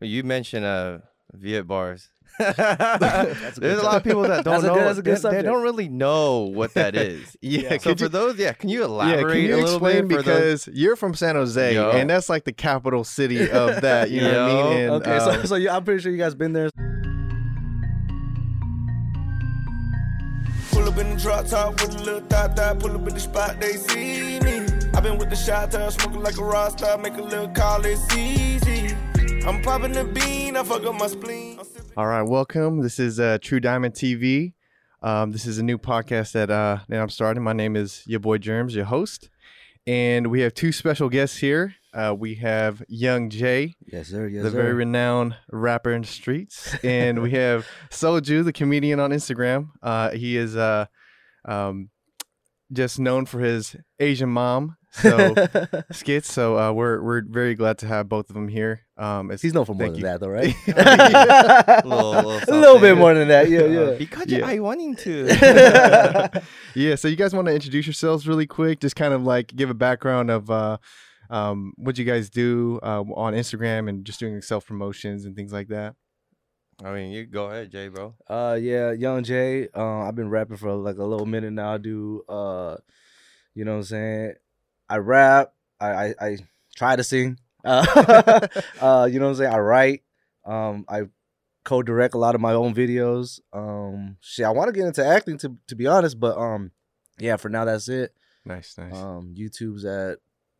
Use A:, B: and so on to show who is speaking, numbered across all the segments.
A: You mentioned uh Viet bars.
B: a
A: There's
B: good
A: a lot of people that don't
B: That's a
A: know.
B: good- that's a good
A: they, they don't really know what that is.
C: Yeah,
A: So
C: could
A: for
C: you-
A: those, yeah, can you elaborate?
C: Yeah,
A: elaborate
C: can you
A: a little
C: explain
A: bit for those?
C: because you're from San Jose
A: Yo.
C: and that's like the capital city of that, you know what I mean? And,
B: Okay,
C: um,
B: so so you, I'm pretty sure you guys been there.
D: Pull up in the drop top with a little thot thot. Pull up in the spot, they see me. i been with the shot town, smoking like a rock star. Make a little call, it's easy. I'm popping the bean, I fuck up my spleen.
C: All right, welcome. This is uh, True Diamond TV. Um, this is a new podcast that uh, that I'm starting. My name is your boy Germs, your host, and we have two special guests here. Uh, we have Yung Jae,
B: Yes, sir. Yes,
C: the very renowned rapper in the streets, and we have Seouljyu, the comedian on Instagram. Uh, he is uh, um, just known for his Asian mom so skits. So uh, we're we're very glad to have both of them here. Um, it's,
B: He's known for more
C: Thank
B: than
C: you.
B: that, though, right?
C: Yeah.
A: A little- little
B: a little bit more than that. Yeah,
C: Uh,
B: yeah.
A: Because
C: Yeah.
A: I wanting to.
C: yeah. So you guys want to introduce yourselves really quick? Just kind of like give a background of uh, um, what you guys do uh, on Instagram and just doing self promotions and things like that.
A: I mean, you go ahead, Jae, bro.
B: Uh, yeah, Yung Jae. Uh, I've been rapping for like a little minute now. I do uh, you know what I'm saying? I rap. I I, I try to sing. Uh, uh, you know what I'm saying? I write. Um, I co-direct a lot of my own videos. Um, shit, I want to get into acting to to be honest, but um, yeah, for now that's it.
C: Nice, nice.
B: Um, YouTube's at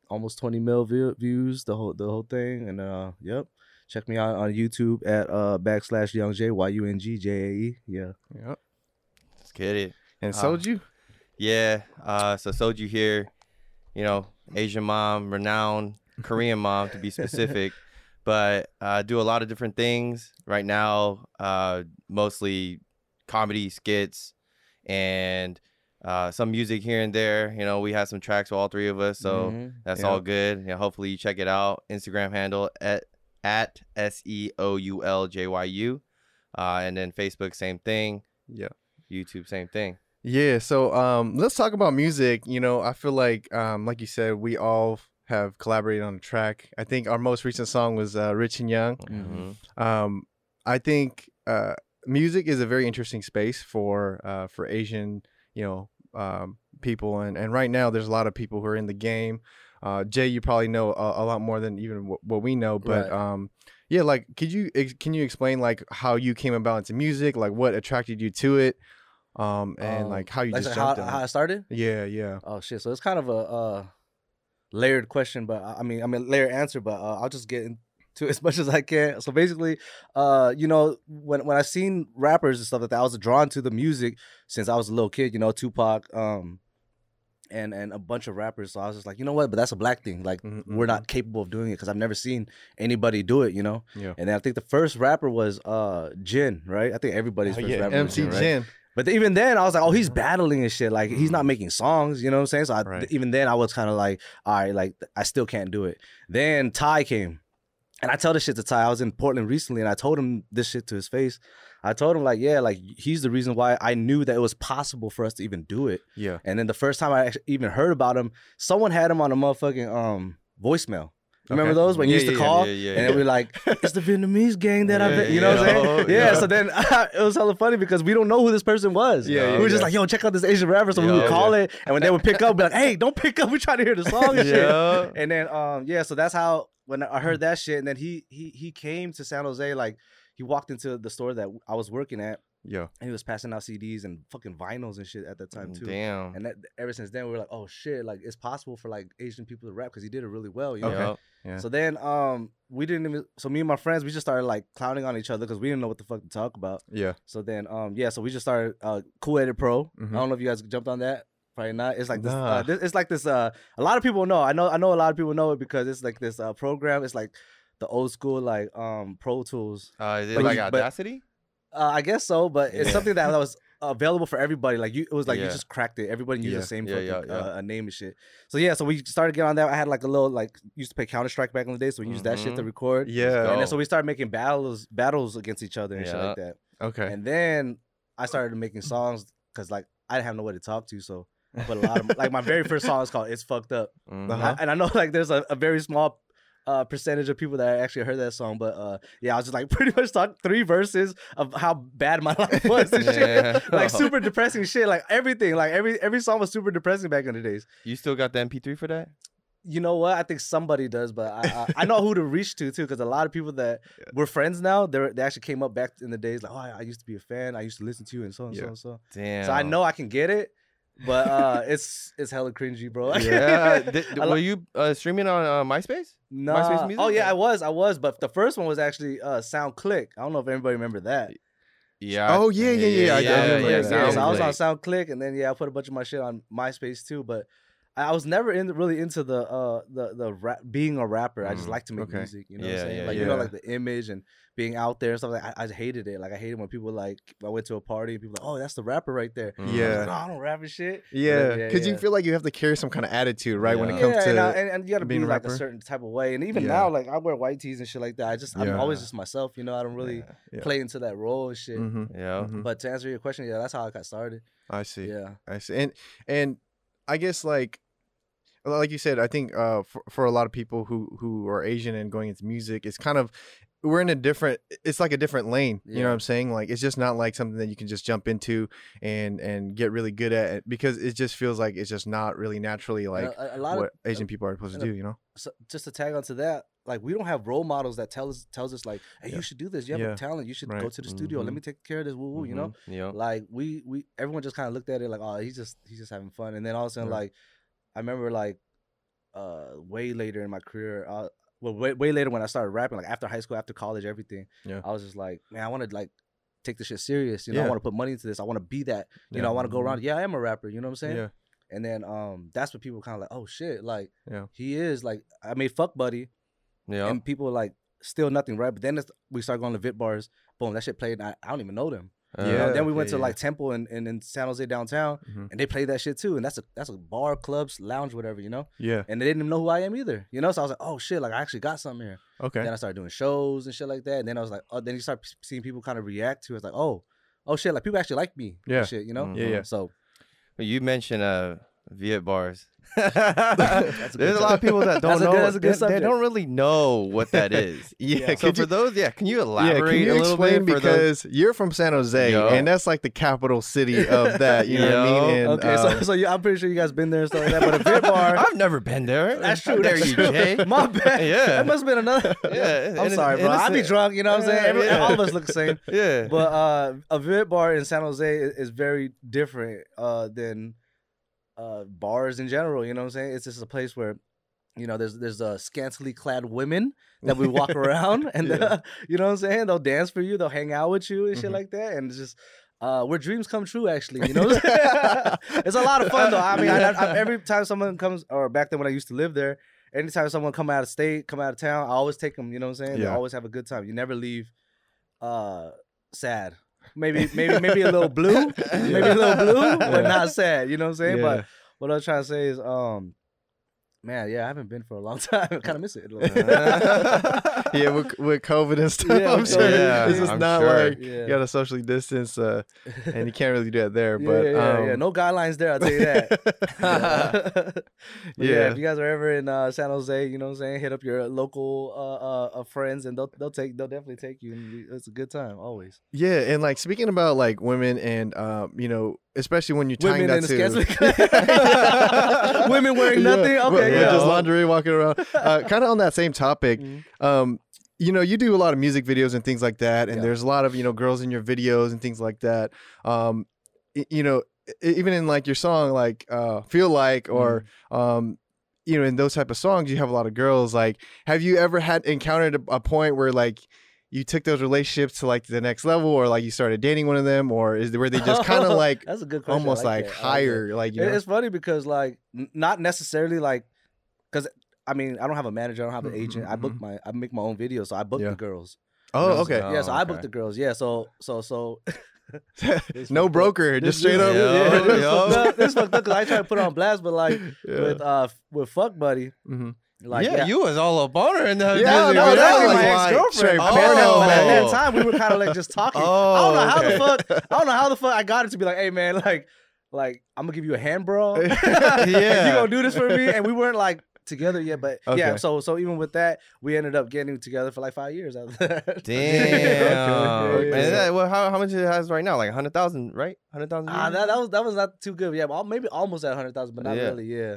B: almost 20 mil view- views, the whole the whole thing, and uh, yep. Check me out on YouTube at uh backslash Young J Y U N G J A E. Yeah.
C: yep.
A: Let's get it.
C: And
A: Uh,
C: Seouljyu.
A: Yeah. Uh, so Seouljyu here, you know, Asian mom, renowned Korean mom to be specific, but uh, do a lot of different things right now. Uh, mostly comedy skits and uh, some music here and there. You know, we have some tracks for all three of us, so
B: Mhm.
A: that's
C: Yeah.
A: all good. Yeah, hopefully you check it out. Instagram handle at at s e o u l j y u, uh, and then Facebook same thing.
C: Yeah.
A: YouTube same thing.
C: Yeah, so um, let's talk about music. You know, I feel like, um, like you said, we all have collaborated on a track. I think our most recent song was uh, "Rich and Young."
A: Mm-hmm.
C: Um, I think uh, music is a very interesting space for uh, for Asian, you know, um, people, and and right now there's a lot of people who are in the game. Uh, Jae, you probably know a, a lot more than even what, what we know, but
B: Right.
C: um, yeah, like, could you ex- can you explain like how you came about into music, like what attracted you to it, um, and
B: Um,
C: like how you
B: like
C: just
B: so how, how? I started.
C: Yeah, yeah.
B: Oh shit! So it's kind of a uh, layered question, but I I mean, I mean layered answer, but uh, I'll just get into as much as I can. So basically, uh, you know, when when I seen rappers and stuff like that, I was drawn to the music since I was a little kid. You know, Tupac, um, and and a bunch of rappers. So I was just like, you know what? But that's a black thing. Like
C: Mhm,
B: we're not capable of doing it because I've never seen anybody do it. You know.
C: Yeah.
B: And then I think the first rapper was uh Jin, right? I think everybody's
C: Oh,
B: first
C: yeah,
B: rapper was
C: MC
B: Jin, right? But even then, I was like, oh, he's battling and shit. Like he's not making songs, you know what I'm saying? So I.
C: Right.
B: even then, I was kind of like, all right, like I still can't do it. Then Ty came, and I tell this shit to Ty. I was in Portland recently, and I told him this shit to his face. I told him like, yeah, like he's the reason why I knew that it was possible for us to even do it.
C: Yeah.
B: And then the first time I actually even heard about him, someone had him on a motherfucking um voicemail. Remember
C: Okay.
B: those when you used to
C: yeah,
B: call?
A: yeah, yeah,
B: and then
A: yeah.
B: we were like, it's the Vietnamese gang that I
A: Yeah,
B: bet. You know what I'm
A: yeah.
B: saying? Yeah.
A: yeah.
B: So then it was hella funny because we don't know who this person was.
C: Yeah, yeah,
B: we were just
C: yeah.
B: like, yo, check out this Asian rapper. So we would
A: Yeah,
B: call it. And when they would pick up, be like, hey, don't pick up. We're trying to hear the song and shit.
A: Yeah.
B: And then um, yeah, so that's how when I heard that shit, and then he he he came to San Jose, like he walked into the store that I was working at,
C: Yeah.
B: and he was passing out CDs and fucking vinyls and shit at that time too.
A: Damn.
B: And that, ever since then, we were like, oh shit, like it's possible for like Asian people to rap because he did it really well. You know?
C: Okay.
A: Yup.
C: Yeah.
B: So then, um, we didn't even. So me and my friends, we just started like clowning on each other because we didn't know what the fuck to talk about.
C: Yeah.
B: So then, um, yeah, so we just started uh, Cool Edit Pro.
C: Mhm.
B: I don't know if you guys jumped on that. Probably not. It's like this,
C: Nah.
B: uh, this. It's like this. Uh, a lot of people know. I know. I know a lot of people know it because it's like this uh, program. It's like the old school like um Pro Tools.
A: Uh, is it
B: But
A: like
B: you- but-
A: Audacity?
B: Uh, I guess so, but it's
A: Yeah.
B: something that was available for everybody. Like you, it was like you just cracked it. Everybody used
C: Yeah.
B: the same
A: Yeah,
B: fucking,
A: yeah, yeah.
B: Uh, name and shit. So yeah, so we started getting on that. I had like a little like used to play Counter Strike back in the day, so we used that shit to
A: Mhm.
B: record.
C: Yeah.
B: And then so we started making battles battles against each other and shit like that.
C: Okay.
B: And then I started making songs because like I didn't have nowhere to talk to, so I put a lot of like my very first song is called "It's Fucked Up,"
A: Mhm.
C: Uh-huh.
B: I- and I know like there's a, a very small uh, percentage of people that actually heard that song. But uh, yeah, I was just like pretty much talk three verses of how bad my life was and shit. Like super depressing shit. Like everything. Like every every song was super depressing back in the days.
A: You still got the MP3 for that?
B: You know what? I think somebody does, but I I, I know who to reach to too, because a lot of people that we're friends now, they they actually came up back in the days like, oh, I, I used to be a fan. I used to listen to you and so and so and so.
A: Damn.
B: So I know I can get it, but uh, it's it's hella cringy, bro.
A: Yeah. Did-
B: I lo-
A: were you uh, streaming on uh, MySpace?
B: Nah.
A: Music?
B: Oh yeah, I was, I was, but the first one was actually uh SoundClick. I don't know if everybody remember that.
A: Yeah.
C: Oh, yeah, yeah, yeah, I
A: yeah,
C: remember
A: yeah,
C: that.
B: yeah, so I was on
A: SoundClick.
B: SoundClick, and then yeah, I put a bunch of my shit on MySpace too. But I I was never in really into the uh the the rap, being a rapper. I just
A: Mm,
B: like to make
C: okay.
B: music. You know what
A: Yeah,
B: I'm saying?
A: yeah,
B: like you know, like the image and being out there and stuff like I, I hated it. Like I hated when people like I went to a party and people like, oh, that's the rapper right there. I was
C: Yeah.
B: like, no, I don't rap and shit.
C: Yeah,
B: yeah,
C: because you feel like you have to carry some kind of attitude, right? When it comes
B: yeah,
C: to
B: and, I, and, and you gotta be
C: a
B: like a certain type of way. And even
C: Yeah.
B: now, like I wear white tees and shit like that. I just I'm always just myself. You know, I don't really
A: Yeah.
C: Yeah.
B: play into that role and shit.
C: Mhm,
A: Yeah.
C: mhm.
B: But to answer your question, yeah, that's how I got started.
C: I see.
B: Yeah.
C: I see. And and I guess like like you said, I think uh for, for a lot of people who who are Asian and going into music, it's kind of we're in a different it's like a different lane. You know what I'm saying? Like it's just not like something that you can just jump into and and get really good at it because it just feels like it's just not really naturally like
B: a, a lot
C: what
B: of
C: Asian people are supposed to do, you know?
B: so just to tag onto that, like we don't have role models that tell us tells us like, hey,
C: Yeah.
B: you should do this. You have
C: Yeah.
B: a talent. You should go to the studio. Let
A: Mhm.
B: me take care of this. Woo woo. You know,
A: Mhm. Yeah.
B: like we we everyone just kind of looked at it like, oh, he's just he's just having fun. And then all of a sudden,
C: Yeah.
B: like I remember like uh way later in my career, uh, well, way, way later when I started rapping, like after high school, after college, everything.
C: Yeah.
B: I was just like, man, I want to like take this shit serious. You know, I want to put money into this. I want to be that. You know, I want to go around. Yeah, I am a rapper. You know what I'm saying?
C: Yeah.
B: And then um, that's what people kind of like, oh shit, like
C: Yeah.
B: he is like I made fuck buddy
A: Yeah.
B: and people like still nothing right. But then it's, we start going to Viet bars. Boom, that shit played. And I, I don't even know them.
A: Uh,
B: You know,
C: Yeah,
B: then we went
C: yeah,
B: to like Temple and in, in San Jose downtown,
C: Mhm.
B: and they played that shit too. And that's a that's a bar, clubs, lounge, whatever. You know.
C: Yeah.
B: And they didn't even know who I am either. You know. So I was like, oh shit, like I actually got something here.
C: Okay.
B: Then I started doing shows and shit like that. And then I was like, oh, then you start seeing people kind of react to. it. It's like, oh, oh shit, like people actually like me.
C: Yeah.
B: Shit, you know.
A: Mhm.
C: Yeah, yeah.
B: So
A: You mentioned uh Viet bars.
B: A
A: There's a lot of people that don't
B: That's a
A: know.
B: good- that's a good
A: they, they don't really know what that is.
C: Yeah.
B: Yeah.
A: So for
C: you-
A: those, yeah, can you
C: Yeah,
A: elaborate
C: can you
A: a little
C: explain
A: bit for those?
C: because you're from San Jose
A: Yo.
C: and that's like the capital city of that, you know what I mean? And,
B: okay, so
C: um,
B: so you, I'm pretty sure you guys been there and stuff like that. But a Viet bar.
A: I've never been there.
B: That's true.
A: dare
B: that's
A: you,
B: true.
A: Jae?
B: My bad.
A: Yeah.
B: That must have been another.
A: Yeah,
B: I'm
A: inno-
B: sorry, bro. I'd be drunk. You know what I'm saying? Every,
A: yeah.
B: All of us look the same.
A: Yeah.
B: But uh, a Viet bar in San Jose is, is very different uh, than uh, bars in general. You know what I'm saying? It's just a place where. You know, there's there's uh, scantily clad women that we walk around, and
C: Yeah.
B: uh, you know what I'm saying. They'll dance for you, they'll hang out with you and shit
C: Mhm.
B: like that, and it's just uh, where dreams come true. Actually, you know, what I'm saying? it's a lot of fun though. I mean, I, I, every time someone comes, or back then when I used to live there, anytime someone come out of state, come out of town, I always take them. You know what I'm saying? They
C: Yeah.
B: always have a good time. You never leave uh sad. Maybe maybe maybe a little blue, maybe a little blue, but not sad. You know what I'm saying? But what I was trying to say is, um, man, yeah, I haven't been for a long time. I kind of miss it. a little bit.
C: yeah, with, with COVID and stuff,
B: Yeah,
C: I'm sure
B: COVID,
A: yeah,
C: it's just
A: I'm
C: not
A: sure.
C: like
B: Yeah.
C: you got to socially distance, uh, and you can't really do that there.
B: Yeah,
C: But
B: yeah, yeah,
C: um,
B: yeah. No guidelines there. I'll tell you that. Yeah.
C: Yeah.
B: if you guys are ever in uh, San Jose, you know what I'm saying, hit up your local uh, uh, uh, friends, and they'll they'll take they'll definitely take you. And it's a good time always.
C: yeah, and like speaking about like women and um, you know, especially when you're tying
B: Women
C: that
B: in
C: to
B: Women wearing nothing?
C: Yeah,
B: Okay, yeah.
C: just lingerie walking around. Uh, kind of on that same topic.
B: Mhm.
C: Um, you know, you do a lot of music videos and things like that, and
B: Yeah.
C: there's a lot of you know girls in your videos and things like that. Um, you know, even in like your song, like uh, "Feel Like" or
B: Mm-hmm.
C: um, you know, in those type of songs, you have a lot of girls. Like, have you ever had encountered a, a point where like you took those relationships to like the next level, or like you started dating one of them, or is were they just kind of like
B: That's a good question. I
C: almost like,
B: that.
C: Higher, like you know?
B: It's funny because like n- not necessarily like because I mean I don't have a manager, I don't have an agent. I book
C: mhm.
B: my I make my own videos, so I book
C: Yeah.
B: the girls.
C: Oh,
B: know,
C: okay.
B: yeah, so I
A: Oh,
B: book
A: okay.
B: the girls. Yeah, so so so.
C: No broker, just straight up.
A: Yo,
B: yeah, this
A: yo.
B: fucked up. This fucked up 'cause I try to put on blast, but like
C: Yeah.
B: with uh with fuck buddy,
C: Mhm.
B: Like
A: yeah, you was all up on her in the
C: Yeah,
A: music
C: no, that
B: that
C: was
B: my
C: like
B: ex girlfriend.
C: straight
B: But,
C: porno,
B: but at that time, we were kind of like just talking. oh, I
A: Oh,
B: don't know how
A: okay.
B: the fuck. I don't know how the fuck I got it to be like, hey man, like, like I'm gonna give you a hand bro.
A: Yeah.
B: you gonna do this for me? And we weren't like together yet, but yeah. So so even with that, we ended up getting together for like five years after that.
A: Damn.
C: okay,
A: Man,
C: okay.
A: that- well, how, how much it has right now? Like hundred thousand, right? Hundred thousand.
B: Ah, that, that was that was not too good. Yeah, maybe almost at hundred thousand, but not
A: Yeah.
B: really. Yeah,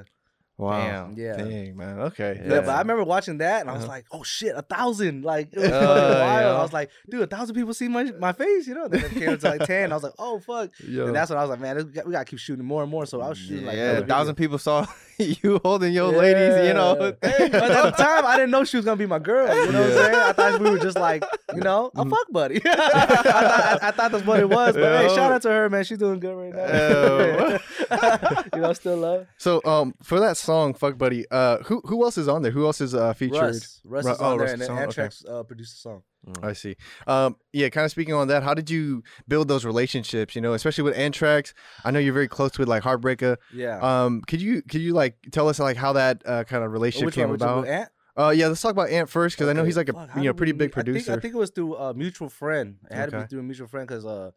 C: Wow.
A: Damn.
B: yeah.
C: Dang, man. Okay.
B: Yeah,
A: Yeah.
B: but I remember watching that and I was
C: Uh-huh.
B: like, "Oh shit, a thousand! Like, it was
A: Uh,
B: wild."
A: yeah.
B: I was like, "Dude, a thousand people see my my face," you know. Then it came to like ten. I was like, "Oh fuck!"
C: Yo.
B: And that's when I was like, "Man, this- we got to keep shooting more and more." So I was shooting like,
A: yeah,
B: hella
A: a thousand people saw you holding your ladies. You know.
B: Yeah. but at the time, I didn't know she was gonna be my girl. You know what I'm saying? I thought we were just like, you know, a
C: Mhm.
B: fuck buddy. I, thought, I, I thought that's what it was. But hey, shout out to her, man. She's doing good right
A: Yeah.
B: now. you know, still love.
C: So um for that song, Fuck Buddy, uh who who else is on there? Who else is uh featured?
B: Russ, Russ
C: Ru-
B: is
C: oh,
B: on there,
C: Russ
B: and
C: is
B: then
C: on, okay.
B: Ant Trax uh, produced the song.
C: I see. Um, yeah, kind of speaking on that, how did you build those relationships? You know, especially with Ant Trax. I know you're very close with like Heartbreaka.
B: Yeah.
C: Um, could you could you like tell us like how that uh, kind of relationship
B: Which
C: came
B: one?
C: About?
B: Ant?
C: Uh, yeah, let's talk about Ant first because I know he's like a
B: fuck,
C: you know pretty big
B: meet? I think-
C: producer.
B: I think, it was through a mutual friend. It had to be through a mutual friend because, uh,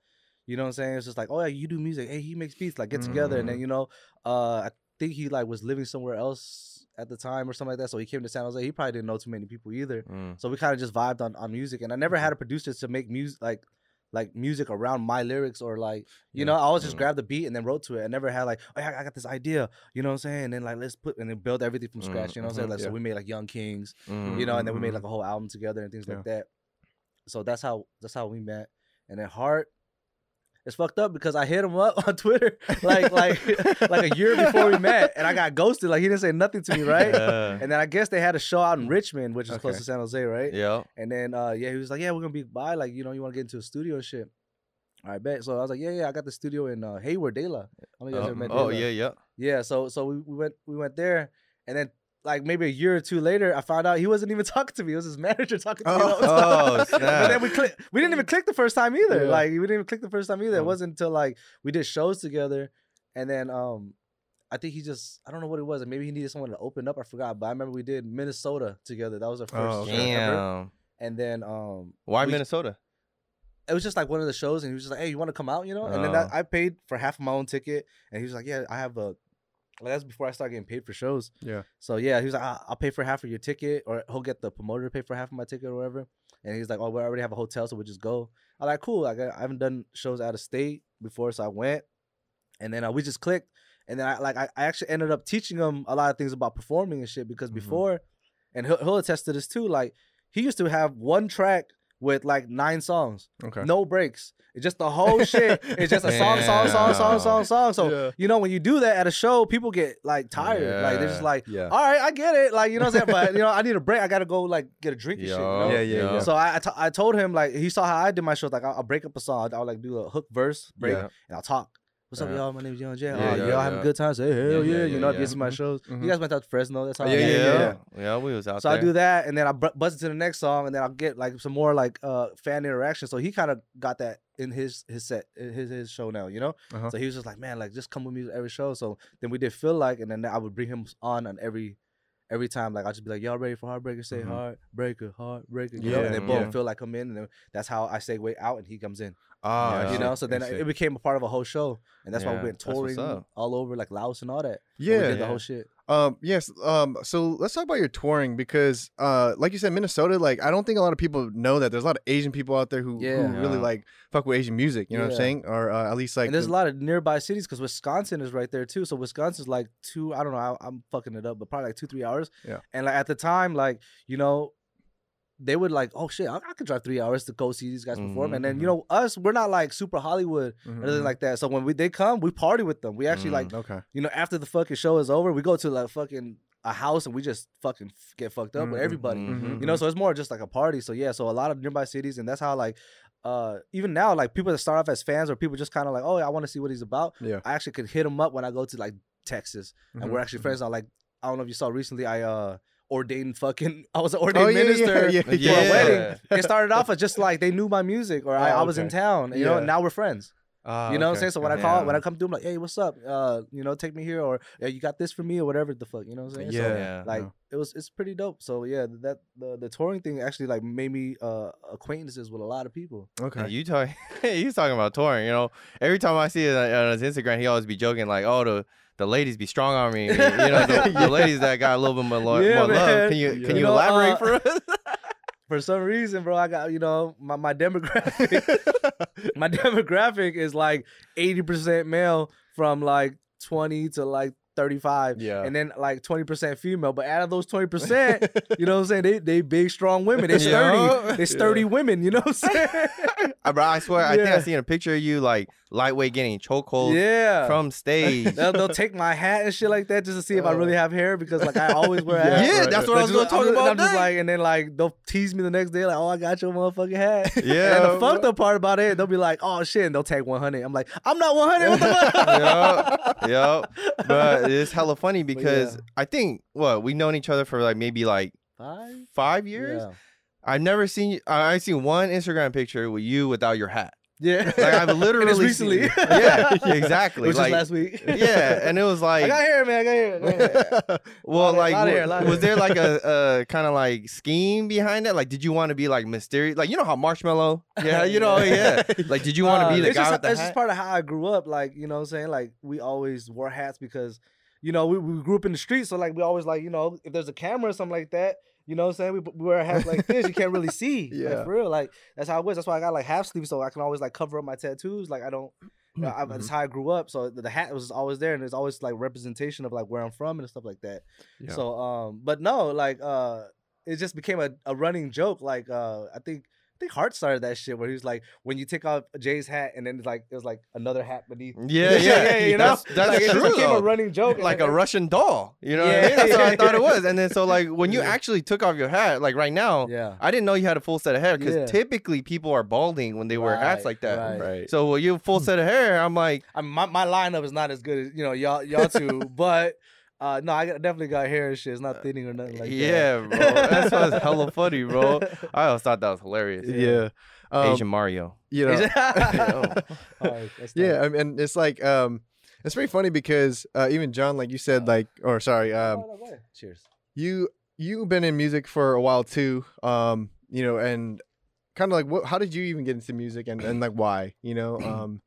B: you know what I'm saying? It's just like, oh yeah, you do music. Hey, he makes beats. Like get together, and then
C: Mm.
B: you know, uh, I think he like was living somewhere else at the time or something like that. So he came to San Jose. He probably didn't know too many people either.
A: Mm.
B: So we kind of just vibed on, on music, and I never had a producer to make music like like music around my lyrics or like you
C: Yeah.
B: know I always just
A: Mm.
B: grabbed the beat and then wrote to it. I never had like oh yeah, I got this idea, you know what I'm saying? And then like let's put and then build everything from
A: Mm,
B: scratch. You know what I'm saying?
C: mhm,
B: Like so we made like Young Kings,
A: Mm.
B: you know, and then we made
C: Mhm.
B: like a whole album together and things
C: Yeah.
B: like that. So that's how that's how we met. And then Heart, it's fucked up because I hit him up on Twitter like like like a year before we met, and I got ghosted. Like he didn't say nothing to me, right?
A: Yeah.
B: And then I guess they had a show out in Richmond, which is close to San Jose, right?
A: Yeah.
B: And then uh yeah, he was like, Yeah, we're gonna be by, like, you know, you wanna get into a studio and shit. I bet. So I was like, Yeah, yeah, I got the studio in uh Hayward, Dela. I don't know if you guys
A: Oh,
B: ever met
A: oh
B: Dela.
A: yeah, yeah.
B: Yeah, so so we, we went we went there and then like maybe a year or two later, I found out he wasn't even talking to me. It was his manager talking to me. the
A: Oh,
B: time.
A: snap.
B: but then we click. We didn't even click the first time either.
C: Yeah.
B: Like we didn't even click the first time either. It
C: Oh.
B: wasn't until like we did shows together, and then um, I think he just I don't know what it was. Maybe he needed someone to open up. I forgot. But I remember we did Minnesota together. That was our first
C: Oh,
B: show
C: okay.
B: ever.
A: Damn.
B: And then um,
A: Why
B: we-
A: Minnesota?
B: it was just like one of the shows, and he was just like, "Hey, you want to come out?" You know. And then that,
A: Oh.
B: I paid for half of my own ticket, and he was like, "Yeah, I have a." Like that's before I started getting paid for shows.
C: Yeah.
B: So yeah, he was like, "I- "I'll pay for half of your ticket, or he'll get the promoter to pay for half of my ticket, or whatever." And he's like, "Oh, we already have a hotel, so we'll just go." I'm like, "Cool." Like I I haven't done shows out of state before, so I went, and then uh, we just clicked. And then I like I, I actually ended up teaching him a lot of things about performing and shit because
C: Mhm.
B: before, and he'll, he'll attest to this too. Like he used to have one track with like nine songs
C: Okay.
B: no breaks. It's just the whole shit. It's just a song, song, song, song, song, song. So
C: Yeah.
B: you know when you do that at a show, people get like tired. Like they're just like,
C: Yeah.
B: all right, I get it. Like you know what I'm saying. But you know, I need a break. I gotta go like get a drink and shit. You know?
C: Yeah, yeah, yeah.
B: So I I, t- I told him like he saw how I did my shows. Like I'll, I'll break up a song. I'll, I'll, like do a hook verse break
C: Yeah.
B: and I'll talk. What's up, y'all? My name is Yung Jae.
A: Yeah,
B: oh, y'all having a good time? Say hell
A: Yeah,
B: you know, if you see my
C: Mhm.
B: shows. You guys went out to Fresno. That's how.
C: Yeah,
B: I
C: yeah, yeah.
A: Yeah, we was out
B: So. I do that, and then I buzz it to the next song, and then I'll get like some more like uh fan interaction. So he kind of got that in his his set, his his show now, you know.
C: Uh-huh.
B: So he was just like, man, like just come with me to every show. So then we did feel like, and then I would bring him on on every every time. Like I'll just be like, y'all ready for Heartbreaka? Say
C: Mhm.
B: Heartbreaka, Heartbreaka, you know.
C: Yeah,
B: And then boom,
C: yeah.
B: feel like come in, and then that's how I segue out, and he comes in.
A: Ah,
C: Yeah.
B: you know. So then it became a part of a whole show, and that's why we went
A: that's
B: touring all over like Laos and all that.
C: Yeah.
B: we did the whole shit.
C: Um, yes. Um, so let's talk about your touring because, uh, like you said, Minnesota. Like, I don't think a lot of people know that there's a lot of Asian people out there who, who
B: Yeah.
C: really like fuck with Asian music. You know what I'm saying? Or uh, at least like,
B: and there's
C: the-
B: a lot of nearby cities because Wisconsin is right there too. So Wisconsin's like two, I don't know, I, I'm fucking it up, but probably like two, three hours.
C: Yeah.
B: And like at the time, like you know, they would like, oh shit, I, I could drive three hours to go see these guys perform.
A: Mhm,
B: And then you know, us, we're not like super Hollywood
C: Mhm,
B: or anything
C: mhm.
B: like that. So when we they come, we party with them. We actually
A: Mm.
B: like,
C: Okay.
B: you know, after the fucking show is over, we go to like fucking a house and we just fucking f- get fucked up with
C: Mhm,
B: everybody. You know, so it's more just like a party. So yeah, so a lot of nearby cities, and that's how like uh even now, like people that start off as fans or people just kind of like, oh, I want to see what he's about.
C: Yeah.
B: I actually could hit him up when I go to like Texas, and we're
C: Mhm,
B: actually friends now. Like I don't know if you saw recently, I uh ordained fucking I was an ordained
C: Oh yeah,
B: minister.
C: yeah, yeah,
B: For a wedding, it started off as just like they knew my music, or I,
C: Oh,
B: I was in town, you know. And now we're friends.
C: Ah,
B: You know what I'm saying? So when I call, when I come through, I'm like, hey, what's up? Uh, you know, take me here, or yeah, you got this for me, or whatever the fuck. You know what I'm saying? So,
C: Yeah,
B: like
C: yeah.
B: it was, it's pretty dope. So yeah, that the the touring thing actually like made me uh acquaintances with a lot of people.
C: okay.
A: Yeah, you talk. he's talking about touring. You know, every time I see it on on his Instagram, he always be joking like, "Oh, the the ladies be strong on me." You know, the, the ladies that got a little bit more, lo-
B: Yeah,
A: more love. Can you
C: Yeah.
A: can
B: You
A: you
B: know,
A: elaborate
B: uh,
A: for us?
B: For some reason, bro, I got you know my my demographic. my demographic is like eighty percent male from like twenty to like. 35
C: Yeah.
B: and then like 20% female but out of those 20% you know what i'm saying they they big strong women they
A: Yeah.
B: sturdy they sturdy women you know what i'm saying
A: bro, I swear, I think I
B: Yeah.
A: seen a picture of you like lightweight getting chokehold
B: yeah
A: from stage.
B: they'll, they'll take my hat and shit like that just to see if I really uh. have hair because like I always wear a
C: Yeah,
B: hat.
A: yeah,
C: right,
A: that's
C: right.
A: what I was
B: Just-
A: gonna talk about.
B: I'm just like, and then like they'll tease me the next day, like, "Oh, I got your motherfucking hat."
A: Yeah,
B: And the
A: bro.
B: fucked up part about it, they'll be like, "Oh shit," and they'll take 100. I'm like, "I'm not 100. What the fuck?"
A: yep, yep. But it's hella funny because
B: yeah.
A: I think what we've known each other for like maybe like
B: Five
A: five years.
B: Yeah.
A: I've never seen. I I seen one Instagram picture with you without your hat.
B: Yeah.
A: Like I've literally
B: and it's
A: seen-
B: recently.
A: yeah, exactly.
B: Which
A: like
B: was last week.
A: yeah, and it was like I
B: got hair, man. I got hair. I got hair.
A: well, like
B: lot of
A: wa-
B: hair, lot
A: was there like a, a kind of like scheme behind that? Like, did you want to be like mysterious? Like you know how Marshmello? Yeah, you know, yeah. Like, did you want to
B: Uh,
A: be the guy
B: just,
A: with the
B: It's
A: hat?
B: just part of how I grew up. Like, you know what I'm saying? Like, we always wore hats because, you know, we, we grew up in the streets. So, like, we always, like, you know, if there's a camera or something like that, you know what I'm saying? We, we wear hat like this. You can't really see.
C: Yeah.
B: Like, for real. Like, that's how it was. That's why I got, like, half sleeves so I can always, like, cover up my tattoos. Like, I don't. you know, I, that's
C: Mm-hmm.
B: how I grew up. So the, the hat was always there, and it's always like representation of like where I'm from and stuff like that.
C: Yeah.
B: So, um, but no, like, uh, it just became a, a running joke. Like, uh, I think think Hart started that shit where he was like, when you take off Jae's hat, and then it's like it was like another hat beneath.
A: Yeah, yeah, yeah,
B: you know,
A: That's, that's
B: like, it
A: true.
B: just became
A: though.
B: a running joke, and
A: like a Russian doll. You know, what I
B: Yeah,
A: mean? that's what I thought it was. And then so like when you
B: Yeah.
A: actually took off your hat, like right now,
B: Yeah.
A: I didn't know you had a full set of hair because
B: Yeah.
A: typically people are balding when they wear hats like that.
B: right.
C: right.
A: So when you have full hmm. set of hair, I'm like,
B: I mean, my, my lineup is not as good as you know y'all y'all two, but uh, no, I definitely got hair and shit. It's not thinning or nothing like
A: yeah,
B: that.
A: Yeah, bro. That's what's hella funny, bro. I always thought that was hilarious.
C: yeah. Um,
A: Asian Mario.
C: You know,
B: Alright, that's
C: yeah. I mean, and it's like um, it's pretty funny because uh, even John, like you said, like or sorry, um,
B: Oh, no. Cheers.
C: you you've been in music for a while too um you know and kind of like what how did you even get into music and, and like why you know um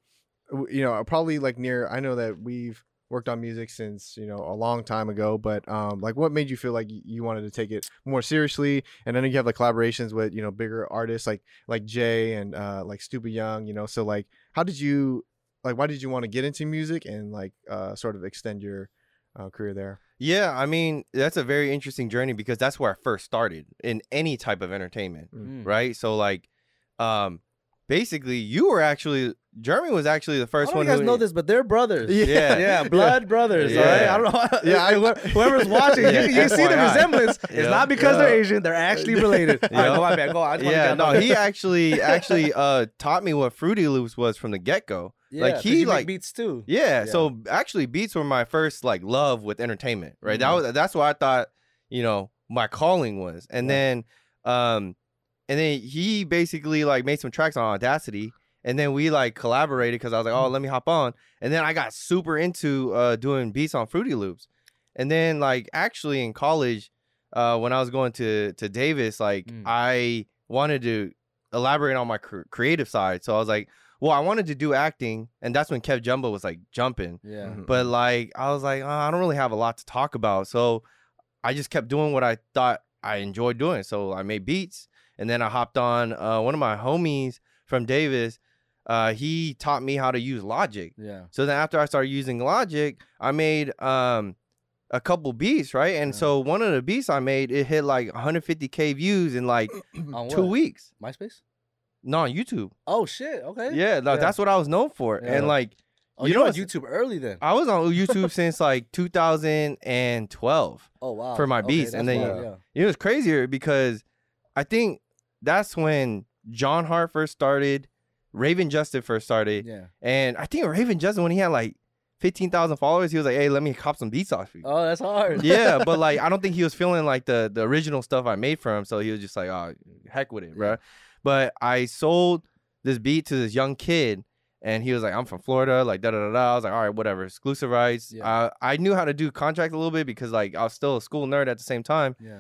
C: you know probably like near i know that we've worked on music since you know a long time ago but um like what made you feel like you wanted to take it more seriously and then you have like collaborations with you know bigger artists like like jay and uh like stupid young you know so like how did you like why did you want to get into music and like uh sort of extend your uh, career there
A: Yeah, I mean, that's a very interesting journey because that's where I first started in any type of entertainment,
B: Mm.
A: right? So like um basically you were actually Jeremy was actually the
B: I
A: first
B: don't
A: one
B: you guys
A: who
B: know this, but they're brothers.
A: Yeah.
B: yeah, blood brothers.
A: Yeah.
B: All right, I don't know.
C: Yeah, I-
B: whoever's watching, you, you see the resemblance. It's
A: Yeah.
B: not because
C: Yeah.
B: they're Asian; they're actually related. All right,
A: Yeah.
B: go on, man. Go on. I
A: Yeah, no, he actually actually uh taught me what Fruity Loops was from the get-go.
B: Yeah,
A: like he like
B: beats too.
A: Yeah,
B: Yeah.
A: so actually beats were my first like love with entertainment, right? That
B: Mhm.
A: was that's what I thought, you know, my calling was. And
B: Right.
A: then um and then he basically like made some tracks on Audacity and then we like collaborated cuz I was like,
B: Mm-hmm.
A: "Oh, let me hop on." And then I got super into uh doing beats on Fruity Loops. And then like actually in college uh when I was going to to Davis, like
B: Mm.
A: I wanted to elaborate on my cr- creative side. So I was like, well, I wanted to do acting, and that's when KevJumba was like jumping.
B: Yeah.
C: Mhm.
A: But like, I was like, oh, I don't really have a lot to talk about, so I just kept doing what I thought I enjoyed doing. So I made beats, and then I hopped on uh, one of my homies from Davis. Uh, he taught me how to use Logic.
B: Yeah.
A: So then after I started using Logic, I made um a couple beats, right? And
B: Yeah.
A: so one of the beats I made, it hit like 150k views in like two weeks.
B: MySpace.
A: No, on YouTube.
B: Oh shit. Okay.
A: Yeah, like,
B: Yeah.
A: that's what I was known for.
B: Yeah.
A: And like
B: Oh,
A: You
B: you
A: know
B: know on YouTube early then.
A: I was on YouTube since like 2012.
B: Oh wow.
A: for my
B: Okay,
A: beats, and then-
B: wild, yeah.
A: It was crazier because I think that's when John Hart first started, Rayven Justice first started,
B: Yeah.
A: and I think Rayven Justice when he had like 15,000 followers, he was like, "Hey, let me cop some beats off you."
B: Oh, that's hard.
A: yeah, but like I don't think he was feeling like the the original stuff I made for him, so he was just like, "Oh, heck with it, bro." But I sold this beat to this young kid, and he was like, "I'm from Florida," like da da da da. I was like, "All right, whatever, exclusive rights."
B: Yeah.
A: Uh, I knew how to do contract a little bit because like I was still a school nerd at the same time.
B: Yeah.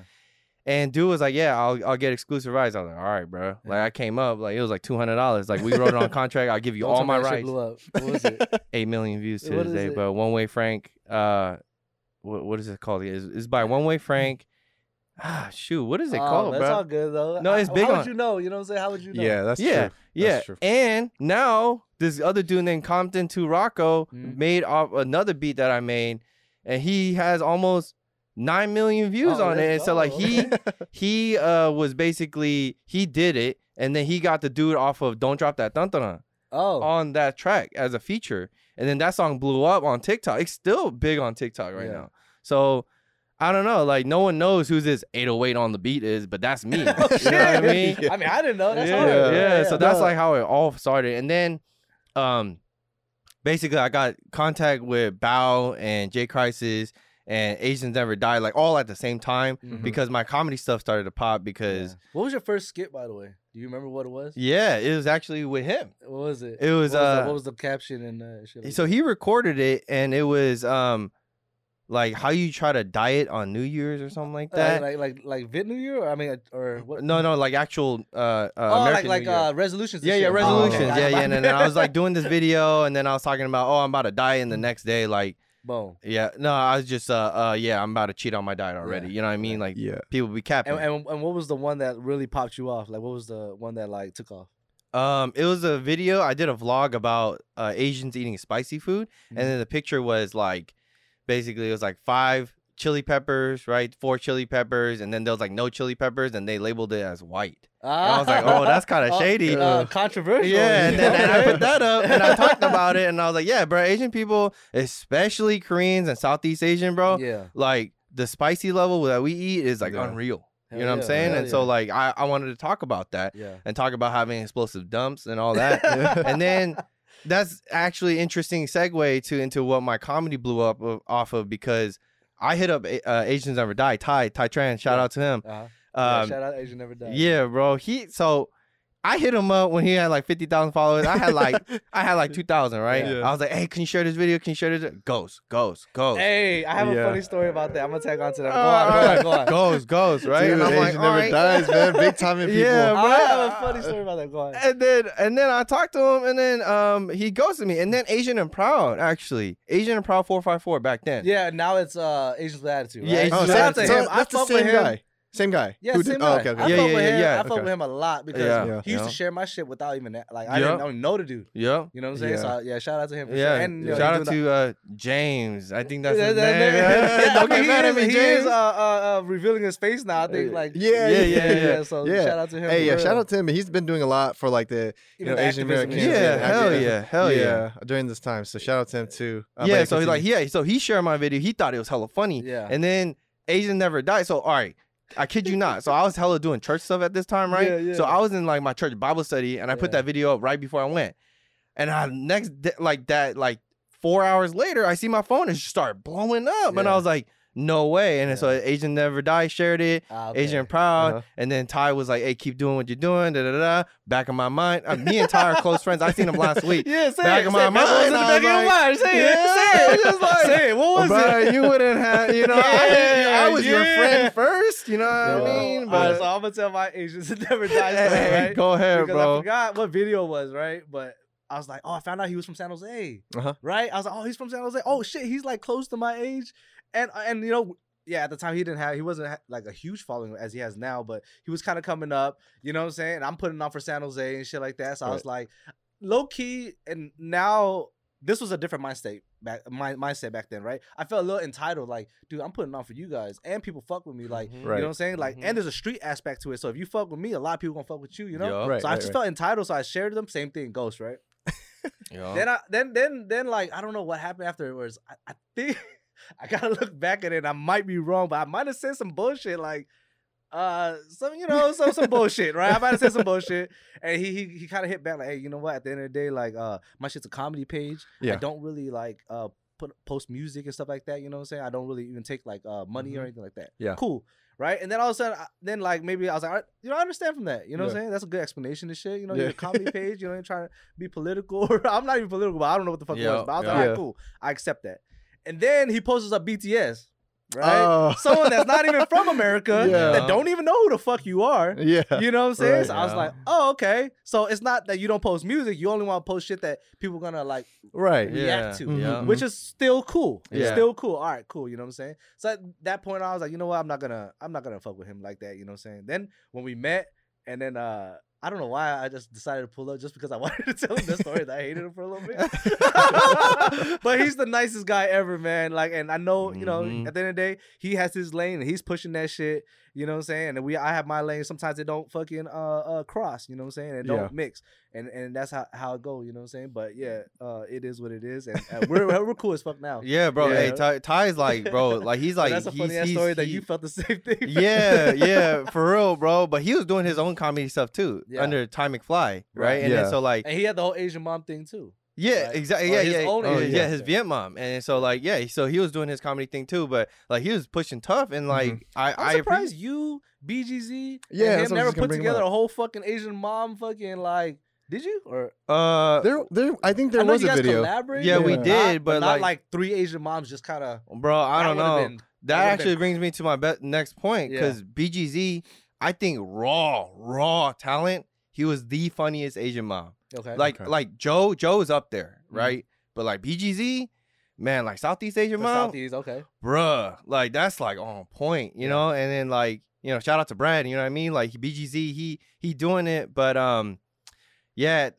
A: And dude was like, "Yeah, I'll I'll get exclusive rights." I was like, "All right, bro." Like I came up, like it was like two hundred dollars. Like we wrote it on contract. I'll give you
B: Don't
A: all
B: tell me
A: my
B: that shit
A: rights.
B: Blew up. What was it?
A: Eight million views to
B: What
A: this
B: is
A: day.
B: it?
A: But One Way Frank, uh, what what is it called? It's, it's by One Way Frank. Ah, shoot, what is it
B: Oh,
A: called,
B: That's
A: bro?
B: all good though.
A: No, it's
B: How-
A: big
B: How
A: on-
B: would you know? You know what I'm saying? How would you know?
C: Yeah, that's
A: yeah,
C: true.
A: yeah.
C: That's true.
A: And now this other dude named Compton to Rocco
B: Mhm.
A: made off another beat that I made, and he has almost nine million views
B: Oh,
A: on it. And so like he he uh was basically he did it, and then he got the dude off of Don't Drop That Thun Thun
B: Oh,
A: on that track as a feature, and then that song blew up on TikTok. It's still big on TikTok right
B: Yeah.
A: now. So. I don't know, like no one knows who this 808 on the beat is, but that's me. you know
B: Oh,
A: what I mean?
B: I mean, I didn't know. That's
A: yeah,
B: hard.
A: yeah, So that's like how it all started. And then um basically I got contact with Bao and J Crisis and Asians Never Die, like all at the same time
B: Mhm.
A: because my comedy stuff started to pop because
B: Yeah. What was your first skit, by the way? Do you remember what it was?
A: yeah, it was actually with him.
B: What was it?
A: It was,
B: what was,
A: uh,
B: the, what was the caption and uh, shit? like
A: So
B: that?
A: he recorded it and it was um like how you try to diet on New Year's or something like
B: Uh,
A: that.
B: like like like Viet New Year, or, I mean, uh, or what?
A: no, no, like actual uh, uh
B: oh,
A: American
B: like like
A: Year.
B: uh, resolutions.
A: Yeah, yeah,
B: shit. Oh, okay.
A: resolutions. yeah, yeah. And then I was like doing this video, and then I was talking about, oh, I'm about to diet, and the next day, like,
B: boom.
A: yeah, no, I was just, uh, uh, yeah, I'm about to cheat on my diet already.
B: Yeah,
A: You know what I mean? Like,
C: Yeah.
A: people be capping.
B: And, and and what was the one that really popped you off? Like, what was the one that like took off?
A: um, it was a video. I did a vlog about uh, Asians eating spicy food,
B: Mhm.
A: and then the picture was like, basically, it was like five chili peppers, right? Four chili peppers, and then there was like no chili peppers, and they labeled it as white. I was like, oh, that's kinda
B: Oh,
A: shady.
B: uh, controversial.
A: Yeah, and then and I put that up and I talked about it and I was like, yeah, bro, Asian people, especially Koreans and Southeast Asian, bro,
B: Yeah.
A: like the spicy level that we eat is like
C: Yeah.
A: unreal.
B: Hell
A: you know what I'm saying?
B: hell
A: And so like I, I wanted to talk about that
B: Yeah.
A: and talk about having explosive dumps and all that. and then that's actually interesting segue to into what my comedy blew up of, off of because I hit up uh, Asians Never Die, Ty, Ty Tran, shout
B: Yeah.
A: out to him.
B: Uh-huh. yeah,
A: Um,
B: shout out Asian Never Died.
A: yeah, bro. He so I hit him up when he had like fifty thousand followers. I had like I had like two thousand, right?
C: Yeah.
A: I was like, hey, can you share this video? Can you share this? Ghost, ghost, ghost.
B: Hey, I have
C: Yeah.
B: a funny story about that. I'm gonna tag on to that. Go
A: Uh,
B: on, go on, go on.
A: Goes, goes, right?
C: Dude,
A: and I'm
C: Asian
A: all
C: never
A: right.
C: dies, man. Big time in people.
A: Yeah, bro.
B: I have a funny story about that. Go on.
A: And then and then I talked to him, and then um he ghosted me, and then Asian and Proud actually, Asian and Proud four five four back then.
B: Yeah, now it's uh Asians with attitude. Right?
A: Yeah, Asians
C: Oh,
A: with
B: shout
C: same,
B: out to
C: so
B: him. I
C: that's the
B: fuck
C: same
B: with him.
C: guy. Same guy.
B: Yeah,
C: Who
B: same
C: did-
B: guy.
C: Oh, okay, okay.
B: I
A: Yeah,
B: fuck
A: yeah,
B: with
A: yeah,
B: him.
A: yeah.
B: I fuck
C: Okay.
B: with him a lot because
A: Yeah.
C: Yeah.
B: he used
A: Yeah.
B: to share my shit without even like I
A: Yeah.
B: didn't, I didn't know the dude.
A: Yep.
B: You know what I'm saying?
C: Yeah.
B: So yeah, shout out to him. For
A: Yeah.
B: sure. And, you know,
A: Shout
B: he's
A: out
B: doing
A: to uh, James. I think that's
B: the-
A: his
B: Yeah,
A: name.
B: yeah,
A: Don't
B: I mean,
A: get mad
B: he
A: at
B: is,
A: me,
B: he is uh, uh, uh, revealing his face now. I think like
C: Yeah,
A: yeah, yeah, yeah.
B: So
C: Yeah.
B: shout out to him.
C: Hey,
B: for
C: yeah,
B: real.
C: shout out to him. He's been doing a lot for like the you
B: Even
C: know Asian
B: activism
C: Americans.
B: and
A: Yeah, hell
C: activism.
A: yeah, hell yeah.
C: During this time, so shout out to him too. Uh,
A: yeah, so he like
C: continue.
A: yeah, so he shared my video. He thought it was hella funny.
B: Yeah.
A: And then Asian never died. So all right, I kid you not. So I was hella doing church stuff at this time, right?
B: Yeah, yeah.
A: So I was in like my church Bible study, and I put
B: Yeah.
A: that video up right before I went. And I next like that, like four hours later, I see my phone and just started blowing up, and I was like, no way. And then so Asian never die shared it.
B: Ah, okay.
A: Asian proud,
C: Uh-huh.
A: and then Ty was like, "Hey, keep doing what you're doing." Da da da. da. Back in my mind, uh, me and Ty are close friends. I seen him last week.
B: Yeah, say
A: Back
B: it.
A: in my
B: it. What was
A: mind, I
B: back of your mind. Say it. Say it.
A: just like-
B: say it. What was
A: Bro,
B: it?
A: you wouldn't have, you know, I,
B: Yeah,
A: I was your friend first, you know what I mean? But
B: right, so I'm gonna tell my Asians to never die story,
A: Hey,
B: right?
A: go ahead,
B: because
A: bro.
B: I forgot what video was, right? But I was like, oh, I found out he was from San Jose,
C: Uh-huh.
B: right? I was like, oh, he's from San Jose. Oh shit, he's like close to my age, and and you know. Yeah, at the time he didn't have he wasn't like a huge following as he has now, but he was kind of coming up. You know what I'm saying? And I'm putting on for San Jose and shit like that. So I was like, low key, and now this was a different mindset back my mindset back then, right? I felt a little entitled, like, dude, I'm putting on for you guys, and people fuck with me, like,
A: Mhm.
B: you know what I'm saying? Like,
A: Mhm.
B: and there's a street aspect to it. So if you fuck with me, a lot of people gonna fuck with you, you know.
A: Yup.
C: Right,
B: so I just
C: right.
B: felt entitled, so I shared them. Same thing, Ghost, right?
A: Yeah.
B: Then I then then then like I don't know what happened afterwards. I, I think I gotta look back at it. I might be wrong, but I might have said some bullshit like uh some you know some some bullshit right i might have said some bullshit and he he, he kind of hit back like hey you know what at the end of the day like uh my shit's a comedy page i don't really like uh put post music and stuff like that you know what i'm saying i don't really even take like uh money or anything like that
C: Yeah.
B: cool right? And then all of a sudden, I- then like maybe I was like, right, you know, I understand from that. You know what I'm saying? That's a good explanation to shit. You know,
C: Yeah.
B: your comedy page. You know, you're trying to be political. I'm not even political, but I don't know what the fuck it was. But I was
A: yeah.
B: like, all right, cool, I accept that. And then he posts up BTS. Right,
C: Oh.
B: someone that's not even from America
C: Yeah.
B: that don't even know who the fuck you are.
C: Yeah.
B: You know what I'm saying?
C: Right.
B: so I was like, oh, okay. So it's not that you don't post music; you only want to post shit that people gonna like
C: Right.
A: Yeah.
B: react to,
A: Yeah.
B: which is still cool. It's
A: Yeah.
B: still cool. All right, cool. You know what I'm saying? So at that point, I was like, you know what? I'm not gonna, I'm not gonna fuck with him like that. You know what I'm saying? Then when we met, and then uh I don't know why I just decided to pull up just because I wanted to tell him the story that I hated him for a little bit. but he's the nicest guy ever, man. Like, and I know, you know,
A: Mhm.
B: at the end of the day, he has his lane and he's pushing that shit. You know what I'm saying? And we, I have my lane. Sometimes it don't fucking uh, uh cross. You know what I'm saying? It don't
C: Yeah.
B: mix, and and that's how how it go. You know what I'm saying? But yeah, uh, it is what it is, and uh, we're we're cool as fuck now.
A: Yeah, bro.
B: Yeah.
A: Hey, Ty, Ty's like, bro, like he's like,
B: that's a
A: he's,
B: funny ass
A: he's-
B: story that
A: he-
B: you felt the same thing.
A: yeah, yeah, for real, bro. But he was doing his own comedy stuff too
B: Yeah.
A: under Ty McFly, right?
B: Right.
A: And
C: Yeah.
A: then so like,
B: and he had the whole Asian mom thing too.
A: Yeah,
B: right?
A: exactly,
B: Or
A: yeah,
B: his
A: yeah,
B: own
A: oh,
B: Asian
A: yeah, his
B: thing.
A: Viet mom, and so like, yeah, so he was doing his comedy thing too, but like he was pushing tough, and like
C: Mhm.
A: I,
B: Mm-hmm. I'm
A: I
B: surprised
A: appre-
B: you, BGZ,
C: Yeah,
B: and him never put together a whole fucking Asian mom fucking like. Did you or
A: uh,
C: There, there. I think there
B: I know
C: was
B: you
C: a video.
B: collaborated,
A: Yeah, we
B: but
A: did,
B: not,
A: but,
B: not
A: like-
B: like three Asian moms just kind of.
A: bro, I don't know.
B: Been,
A: that
B: would've
A: actually
B: been-
A: brings me to my be- next point
B: Yeah.
A: because BGZ, I think raw, raw talent. He was the funniest Asian mom.
B: Okay.
A: Like,
C: Okay.
A: like Joe, Joe's up there,
B: Mhm.
A: right? But like BGZ, man, like Southeast Asian
B: the
A: mom,
B: Southeast, okay.
A: bruh, like that's like on point, you
B: Yeah.
A: know. And then like you know, shout out to Brad, you know what I mean? Like BGZ, he he doing it, but um, yeah,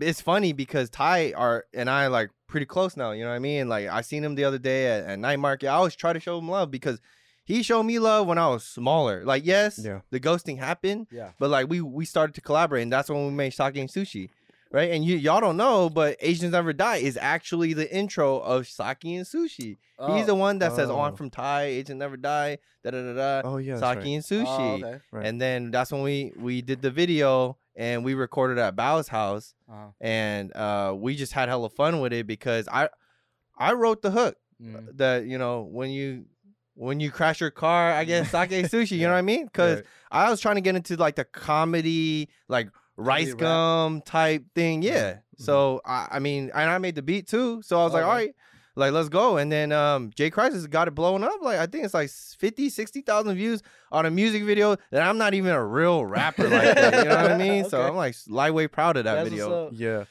A: it's funny because Ty are and I like pretty close now, you know what I mean? Like I seen him the other day at, at night market. I always try to show him love because he showed me love when I was smaller. Like yes,
C: Yeah.
A: the ghosting happened,
B: Yeah.
A: but like we we started to collaborate, and that's when we made Sake and Sushi, right? And you y'all don't know, but Asians Never Die is actually the intro of Sake and Sushi. He's the one that says, "Oh, I'm
C: Oh.
A: from Thai. Asians Never Die." Da da da da.
C: Oh yeah.
A: Sake
C: That's right.
A: and Sushi.
B: Oh, okay.
C: Right.
A: And then that's when we we did the video and we recorded at Bao's house,
B: Uh-huh.
A: and uh, we just had hella fun with it because I I wrote the hook
B: Mhm.
A: that you know when you when you crash your car, I guess sake sushi. You know what I mean? Because
C: Right.
A: I was trying to get into like the comedy, like rice
B: rap.
A: gum type thing. Yeah.
C: Mhm.
A: So I, I mean, and I made the beat too. So I was like,
B: Okay.
A: all right, like let's go. And then um Jay Crisis got it blown up. Like I think it's like 50, 60,000 views on a music video that I'm not even a real rapper like that. You know what I mean? So I'm like lightweight proud of that
B: That's
A: video.
C: Yeah.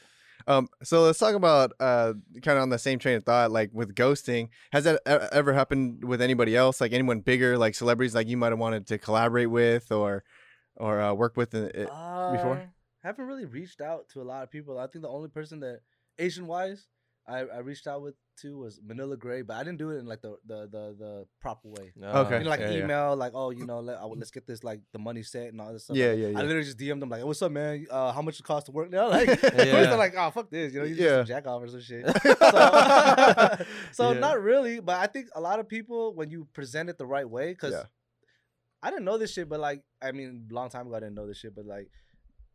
C: Um, so let's talk about uh, kind of on the same train of thought, like with ghosting. Has that ever happened with anybody else? Like anyone bigger, like celebrities, like you might have wanted to collaborate with or or uh, work with? uh, uh, before?
B: Haven't really reached out to a lot of people. I think the only person that Asian wise I, I reached out with to was Manila Grey, but I didn't do it in like the the the, the proper way.
C: Okay.
B: You know, like
A: yeah, yeah.
B: email, like oh, you know, let, oh, let's get this like the money set and all this stuff.
C: Yeah,
B: Like,
C: yeah,
B: I literally just DM'd them like, "What's up, man? Uh, how much it cost to work now?" Like,
A: Yeah.
B: they're like, "Oh, fuck this," you know, you just
C: Yeah.
B: some jack off or some shit. so, so
C: Yeah.
B: not really, but I think a lot of people when you present it the right way, because
C: Yeah.
B: I didn't know this shit, but like, I mean, long time ago I didn't know this shit, but like,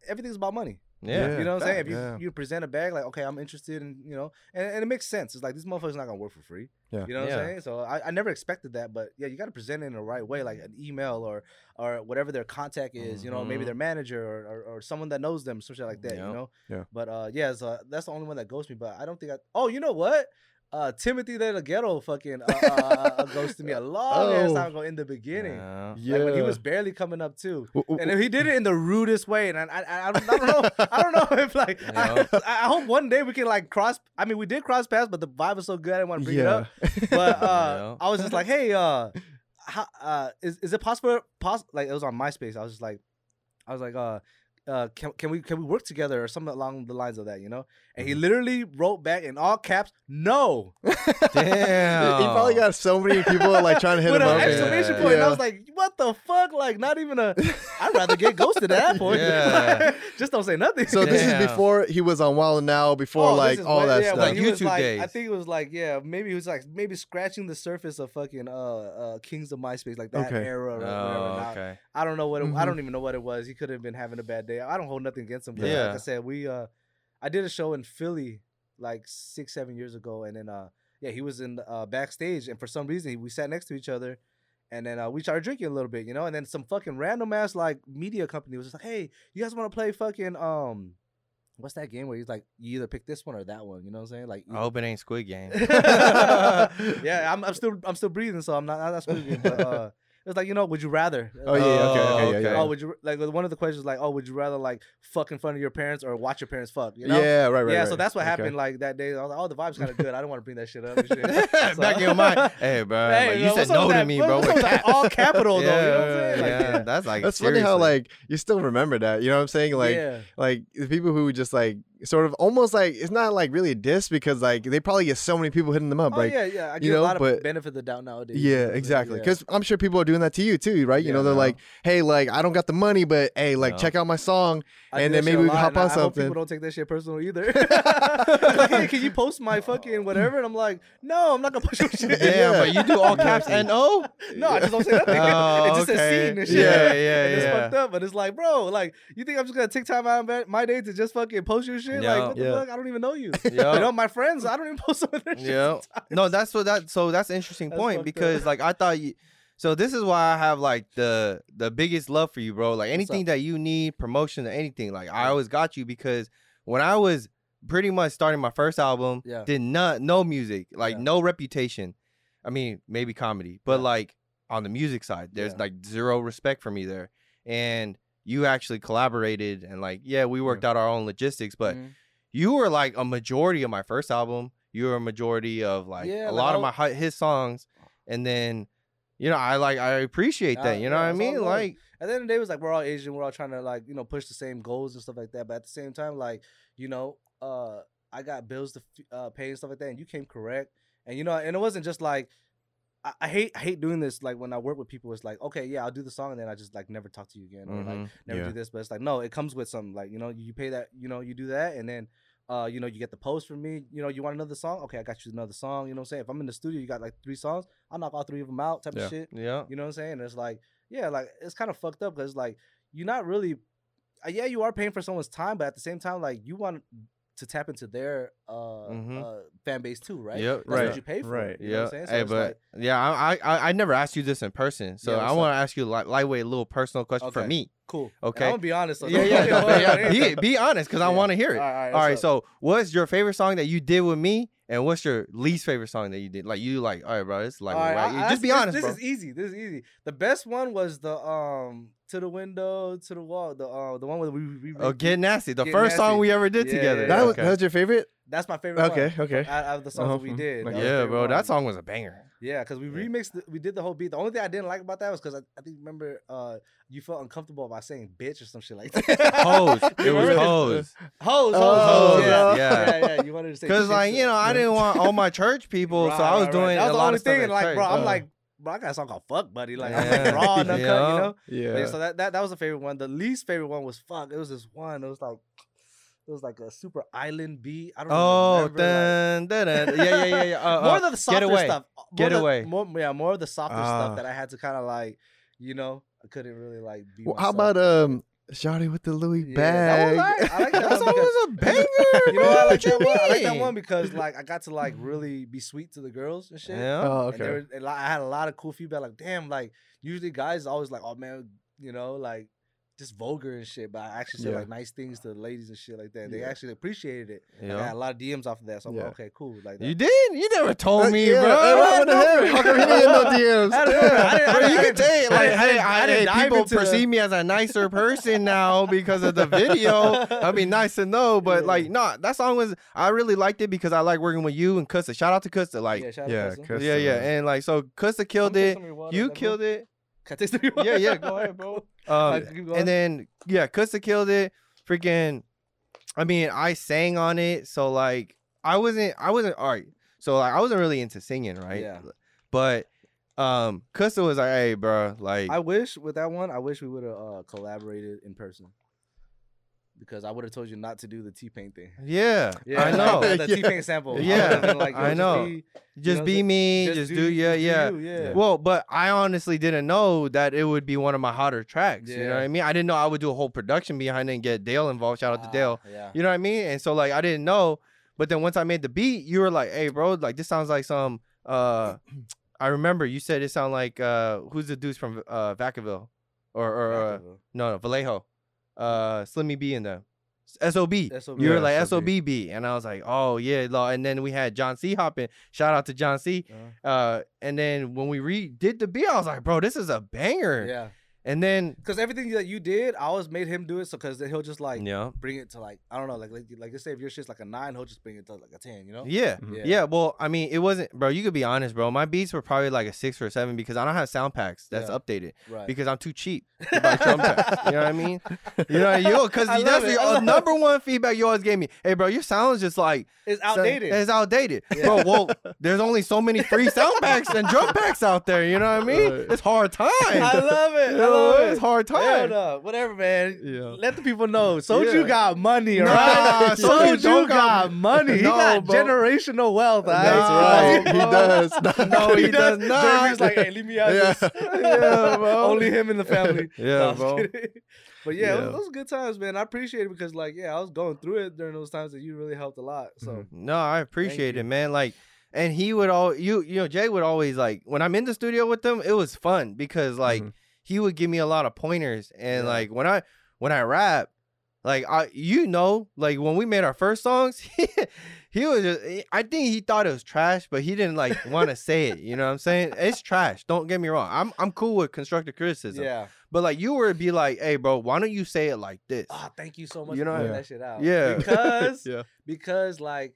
B: everything's about money.
A: Yeah.
B: You know what I'm saying? If you,
C: Yeah.
B: you present a bag, like, okay, I'm interested in, you know, and, and it makes sense. It's like, this motherfucker's not going to work for free.
C: Yeah.
B: You know what
A: Yeah.
B: I'm saying? So I, I never expected that, but yeah, you got to present it in the right way, like an email or or whatever their contact is, you know, maybe
A: Mhm.
B: their manager or, or, or someone that knows them, some shit like that,
A: Yep.
B: you know?
C: Yeah.
B: But uh, yeah, so that's the only one that ghosted me, but I don't think I, oh, you know what? Uh, Timothy DeLaGhetto fucking uh, uh, uh, ghosted me a long ass
C: Oh.
B: time ago in the beginning.
A: Yeah.
C: Yeah.
B: Like when he was barely coming up too,
C: W- w-
B: and then he did it in the rudest way, and I, I, I, don't, I don't know, I don't know if like,
A: Yeah.
B: I, I hope one day we can like cross. I mean, we did cross paths, but the vibe was so good, I didn't want to bring it up. But uh,
A: Yeah.
B: I was just like, hey, uh, how, uh, is is it possible? Poss- like it was on MySpace. I was just like, I was like, uh. Uh, can, can we can we work together or something along the lines of that, you know? And
A: Mm-hmm.
B: he literally wrote back in all caps, "No,"
A: Damn.
C: he probably got so many people like trying to hit
B: with
C: him
B: an
C: up.
B: exclamation
A: Yeah.
B: point. And I was like, "What the fuck?" Like, not even a. I'd rather get ghosted at that point.
A: Yeah.
B: Just don't say nothing.
C: So this is before he was on Wild 'N Out, before
B: Oh,
C: like all
B: when-
C: that
B: yeah,
C: stuff.
A: Like YouTube
B: like, I think it was like, yeah, maybe he was like maybe scratching the surface of fucking uh, uh Kings of MySpace, like that
C: Okay.
B: era or whatever.
A: Oh,
B: Now,
A: okay.
B: I don't know what it, I
C: Mhm.
B: don't even know what it was. He could have been having a bad day. I don't hold nothing against him. But
A: Yeah.
B: like I said, we uh I did a show in Philly like six, seven years ago, and then uh yeah, he was in uh backstage and for some reason we sat next to each other And then uh, we started drinking a little bit, you know. And then some fucking random ass like media company was just like, "Hey, you guys want to play fucking um, what's that game where he's like, you either pick this one or that one? You know what I'm saying? Like,
A: I hope it ain't Squid Game.
B: yeah, I'm, I'm still I'm still breathing, so I'm not I'm not speaking. But uh, it's like you know, would you rather?
C: Oh yeah, okay,
A: Oh,
C: okay, yeah, yeah.
B: Oh, would you like one of the questions like, oh, would you rather like fuck in front of your parents or watch your parents fuck? You know?
C: Yeah, right, right.
B: yeah,
C: right.
B: so that's what
C: Okay.
B: happened like that day. I was like, oh, the vibe's kind of good. I don't want to bring that shit up. And shit.
A: Back in your mind, hey, bro,
B: Hey,
A: like, you
B: yo,
A: said no to
B: that-
A: me, bro.
B: what's up
A: with
B: with that
A: cap.
B: all capital though?
A: yeah,
B: You know what I'm saying? Like,
A: yeah,
B: yeah.
A: that's like
C: That's funny how like you still remember that. You know what I'm saying? Like
B: yeah.
C: like the people who just like sort of almost like it's not like really a diss because like they probably get so many people hitting them up.
B: Oh
C: like
B: yeah, yeah. I
C: you know,
B: a lot
C: but-
B: of benefit of the doubt nowadays.
C: Yeah,
B: know what
C: exactly.
B: Yeah.
C: Because I'm sure people are doing that to you too, right? You
B: Yeah,
C: know, they're
A: no.
C: like, "Hey, like I don't got the money, but hey, like
A: No.
C: check out my song."
B: I
C: and then maybe we can hop
B: and
C: on
B: I hope
C: something.
B: people don't take that shit personal either. like, hey, can you post my fucking whatever? And I'm like, no, I'm not gonna post your shit.
A: Damn,
C: Yeah.
A: but you do all caps and O.
B: No, I just don't say nothing.
A: Oh,
B: it just says
A: okay.
B: scene and shit.
A: Yeah, yeah,
B: and it's fucked up, but it's like, bro, like, you think I'm just gonna take time out of my day to just fucking post your shit?
A: Yeah.
B: Like, what the
C: Yeah.
B: fuck? I don't even know you.
A: Yeah.
B: You know, my friends, I don't even post some of their shit.
A: Yeah. No, that's what that. So that's an interesting
B: That's
A: point
B: fucked up.
A: because like I thought you. So this is why I have like the the biggest love for you, bro. Like anything that you need, promotion or anything, like I always got you because when I was pretty much starting my first album,
B: Yeah.
A: did not no music, like
B: Yeah.
A: no reputation. I mean, maybe comedy, but
B: Yeah.
A: like on the music side, there's
B: Yeah.
A: like zero respect for me there. And you actually collaborated and like yeah, we worked out our own logistics, but
B: Mhm.
A: you were like a majority of my first album. You were a majority of like
B: Yeah,
A: a lot of my his songs, and then you know I like I appreciate that. You know
B: yeah,
A: what I mean? Like
B: at the end of the day, it was like we're all Asian. We're all trying to like you know push the same goals and stuff like that. But at the same time, like you know, uh, I got bills to uh, pay and stuff like that, and you came correct. And you know, and it wasn't just like I, I hate I hate doing this. Like when I work with people, it's like okay, yeah, I'll do the song, and then I just like never talk to you again, or like
A: mhm.
B: never
C: Yeah.
B: do this. But it's like no, it comes with something. Like you know, you pay that. You know, you do that, and then. Uh, you know, you get the post from me. You know, you want another song? Okay, I got you another song. You know what I'm saying? If I'm in the studio, you got like three songs. I'll knock all three of them out, type
C: Yeah.
B: of shit.
A: yeah,
B: You know what I'm saying? It's like, yeah, like it's kind of fucked up because like you're not really, uh, yeah, you are paying for someone's time, but at the same time, like you want to tap into their uh,
A: Mhm.
B: uh fan base too, right?
A: Yep,
B: That's
C: right,
B: what you pay for.
C: right.
B: You know
A: yeah.
B: what I'm saying? So
A: hey, but
B: like,
A: yeah, I, I I never asked you this in person, so
B: Yeah,
A: I want to ask you like lightweight, a little personal question for me.
B: cool.
A: Okay.
B: I'm gonna be honest. So
A: yeah, yeah,
B: fucking
A: no,
B: worry
A: yeah. Be be honest, because I want to hear it.
B: All right,
A: All right, so what's your favorite song that you did with me, and what's your least favorite song that you did? Like you like, all right, bro, it's like
B: right,
A: right,
B: I- I-
A: just be
B: this-
A: honest,
B: This
A: bro.
B: is easy. This is easy. The best one was the um to the window to the wall. The uh the one where we, we, we
A: Oh, get nasty. The
B: Get
A: first song we ever did
B: Yeah,
A: together.
B: yeah,
C: That
B: yeah.
C: was
A: Okay.
C: that was your favorite?
B: That's my favorite.
C: Okay,
B: one.
C: okay.
B: Out, out of the songs
C: Uh-huh,
B: that we did.
C: Like,
B: that was my
A: yeah,
B: favorite
A: bro,
B: one.
A: that song was a banger.
B: Yeah, because we
A: Yeah.
B: remixed, the, we did the whole beat. The only thing I didn't like about that was because I, I think remember uh you felt uncomfortable by saying bitch or some shit like that.
A: Hose. It was
B: remember?
A: hose.
B: Hose, hose,
C: Oh,
B: hose, yeah. yeah,
A: Yeah.
B: yeah, You wanted to say
A: Cause like you know, I didn't want all my church people, so I was
B: right,
A: doing
B: right. That was
A: a
B: the
A: lot
B: only
A: of
B: thing. like,
A: church.
B: bro, I'm
C: Uh.
B: like, bro, I got a song called "Fuck Buddy." Like, I'm like raw and uncut,
A: Yeah.
B: you know.
C: Yeah.
B: Yeah, so that, that that was the favorite one. The least favorite one was "Fuck." It was this one. It was like. It was like a super island beat. I don't
A: Oh,
B: remember,
A: dun, dun, dun. yeah, yeah, yeah, yeah. Uh,
B: more
A: uh,
B: of the softer
A: away.
B: stuff. More
A: Get
B: the-
A: away.
B: More, yeah, more of the softer
C: Ah.
B: stuff that I had to kind of like, you know, I couldn't really like. Be
C: Well, how about um Shawty with the Louis
B: Yeah,
C: bag?
B: that was alright. I like that
A: that
B: one
A: song was a banger.
B: You know, I like that one. I like that one because like I got to like really be sweet to the girls and shit.
A: Yeah.
C: Oh,
B: And there
C: okay.
B: and, I had a lot of cool feedback. Like, damn, like usually guys always like, oh man, you know, like just vulgar and shit. But I actually said
C: Yeah.
B: like nice things to the ladies and shit like that. They
C: Yeah.
B: actually appreciated it. Like, I
A: Yeah.
B: had a lot of DMs off of that. So I'm
C: Yeah.
B: like, okay, cool. Like that.
A: You did? You never told me,
C: yeah,
A: bro.
C: hey, what the to him? How come he didn't get no DMs?
B: I I I
A: Bro, you can
B: didn't-
A: say it
B: I
A: like,
B: didn't-
A: hey,
B: I
A: I,
B: didn't
A: hey, people
B: into the-
A: perceive me as a nicer person now because of the video. That'd be nice to know, but
B: Yeah.
A: like, no, that song was. I really liked it because I like working with you and Kusta. Shout out to Kusta, like,
B: yeah,
A: yeah,
B: shout out
C: yeah,
B: to Kusta.
C: Kusta.
A: yeah, and like, so Kusta killed it.
B: take some of your water,
A: You
B: is that cool?
A: killed it.
B: Can I taste the
A: Yeah, yeah, go ahead, bro. Um,
B: Alright, keep going.
A: and then yeah, Kusta killed it. Freaking, I mean, I sang on it, so like, I wasn't, I wasn't all right. So like, I wasn't really into singing, right?
B: Yeah.
A: But um, Kusta was like, hey, bro, like,
B: I wish with that one, I wish we would have uh, collaborated in person. Because I would have told you not to do the T-Pain thing.
A: yeah,
B: Yeah,
A: I know.
B: the, the
C: Yeah.
B: T-Pain sample.
A: Yeah,
B: would've like, yo,
A: I
B: just
A: know.
B: be-
A: just
B: know,
A: be me, just, do, yeah,
B: just
A: yeah.
B: you, yeah.
A: Well, but I honestly didn't know that it would be one of my hotter tracks. You know what I mean? I didn't know I would do a whole production behind it and get Dale involved. Shout out to
B: Ah,
A: Dale.
B: Yeah.
A: You know what I mean? And so like I didn't know, but then once I made the beat, you were like, "Hey, bro, like this sounds like some uh." I remember you said it sounded like uh, who's the dudes from uh, Vacaville, or or uh, no no Vallejo, uh, Slimmy B in them. SOB.
B: SOB.
A: You were
B: Yeah,
A: like
C: SOB.
A: B, and I was like, oh yeah, and then we had John C. hopping. Shout out to John C.
B: Uh,
A: Uh, and then when we redid the B, I was like, bro, this is a banger.
B: yeah,
A: And then
B: because everything that you did, I always made him do it. So because then he'll just like
A: yeah,
B: bring it to like I don't know, like like like let's say if your shit's like a nine, he'll just bring it to like a ten. You know?
A: yeah,
C: Mhm.
A: yeah, Well, I mean, it wasn't, bro. You could be honest, bro. My beats were probably like a six or a seven because I don't have sound packs that's
B: Yeah.
A: updated
B: Right.
A: because I'm too cheap to buy drum packs. You know what I mean? You know, you because
B: I
A: that's
B: love it,
A: the uh, number one feedback you always gave me. Hey, bro, your sound's just like
B: it's
A: so-
B: outdated.
A: It's outdated,
B: Yeah.
A: bro. Well, there's only so many free sound packs and drum packs out there. You know what I mean?
C: Right.
A: It's hard time.
B: I love it.
A: You
B: I
A: know,
B: it.
A: it's hard time.
B: no. Whatever, man.
C: Yeah.
B: Let the people know. Seouljyu
A: Yeah.
B: got money,
A: Nah,
B: right? Seouljyu
A: Seouljyu
B: got money. He
A: No,
B: got
A: bro.
B: generational wealth. all
C: That's
B: right?
C: He does.
A: No, he does not.
B: Jeremy's like, hey, leave me out.
C: Yeah.
B: of this.
A: Yeah, bro.
B: Only him in the family.
A: Yeah,
B: No,
A: bro.
B: But yeah,
C: Yeah.
B: was good times, man. I appreciate it because, like, yeah, I was going through it during those times that you really helped a lot. So
C: Mhm.
A: No, I appreciate it, man. Like, and he would all you you know Jae would always like when I'm in the studio with them. It was fun because like
C: Mhm.
A: He would give me a lot of pointers, and
B: Yeah.
A: like when I when I rap, like I you know like when we made our first songs, he was just eh, I think he thought it was trash, but he didn't like want to say it. You know what I'm saying? It's trash. Don't get me wrong. I'm I'm cool with constructive criticism,
B: yeah.
A: but like you would be like, hey, bro, why don't you say it like this?
B: Oh, thank you so much
A: You know-
B: pointing
C: Yeah.
B: that shit out.
A: Yeah.
B: Because
C: Yeah.
B: because like,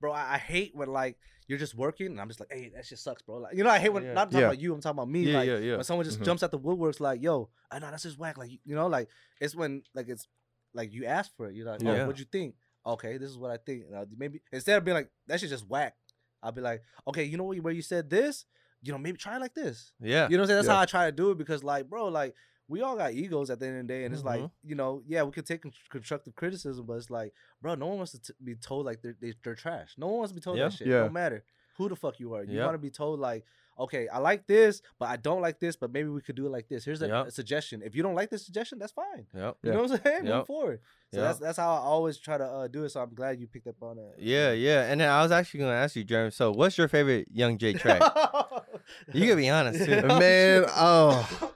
B: bro, I, I hate when like you're just working and I'm just like, hey, that shit sucks, bro. Like, you know, I hate when
A: Yeah.
B: not talking
C: Yeah.
B: about you. I'm talking about me.
A: yeah,
B: like
A: yeah, yeah.
B: when someone just
C: Mhm.
B: jumps at the woodworks, like, yo, I know that's just whack. Like, you know, like it's when like it's like you ask for it. You're like, oh,
A: Yeah.
B: what'd you think? Okay, this is what I think. And I'll- maybe instead of being like, that shit just whack, I'll be like, okay, you know what, where you said this, you know, maybe try it like this.
A: Yeah.
B: You know what I'm saying? That's
C: Yeah.
B: how I try to do it because, like, bro, like, we all got egos at the end of the day, and it's like,
A: Mhm.
B: you know, yeah, we could take con- constructive criticism, but it's like, bro, no one wants to t- be told like they're they, they're trash. No one wants to be told
A: Yeah.
B: that shit.
C: Yeah.
B: No matter who the fuck you are, you
A: Yeah.
B: want to be told like, okay, I like this, but I don't like this, but maybe we could do it like this. Here's a,
A: Yeah.
B: a suggestion. If you don't like this suggestion, that's fine.
A: Yep.
B: You
C: Yeah.
B: know what I'm saying?
A: Yep.
B: Move forward. So
A: Yep.
B: that's that's how I always try to uh, do it. So I'm glad you picked up on that.
A: Yeah, yeah. And then I was actually gonna ask you, Jeremy. So, what's your favorite Yung Jae track? you can be honest too.
C: Man, oh.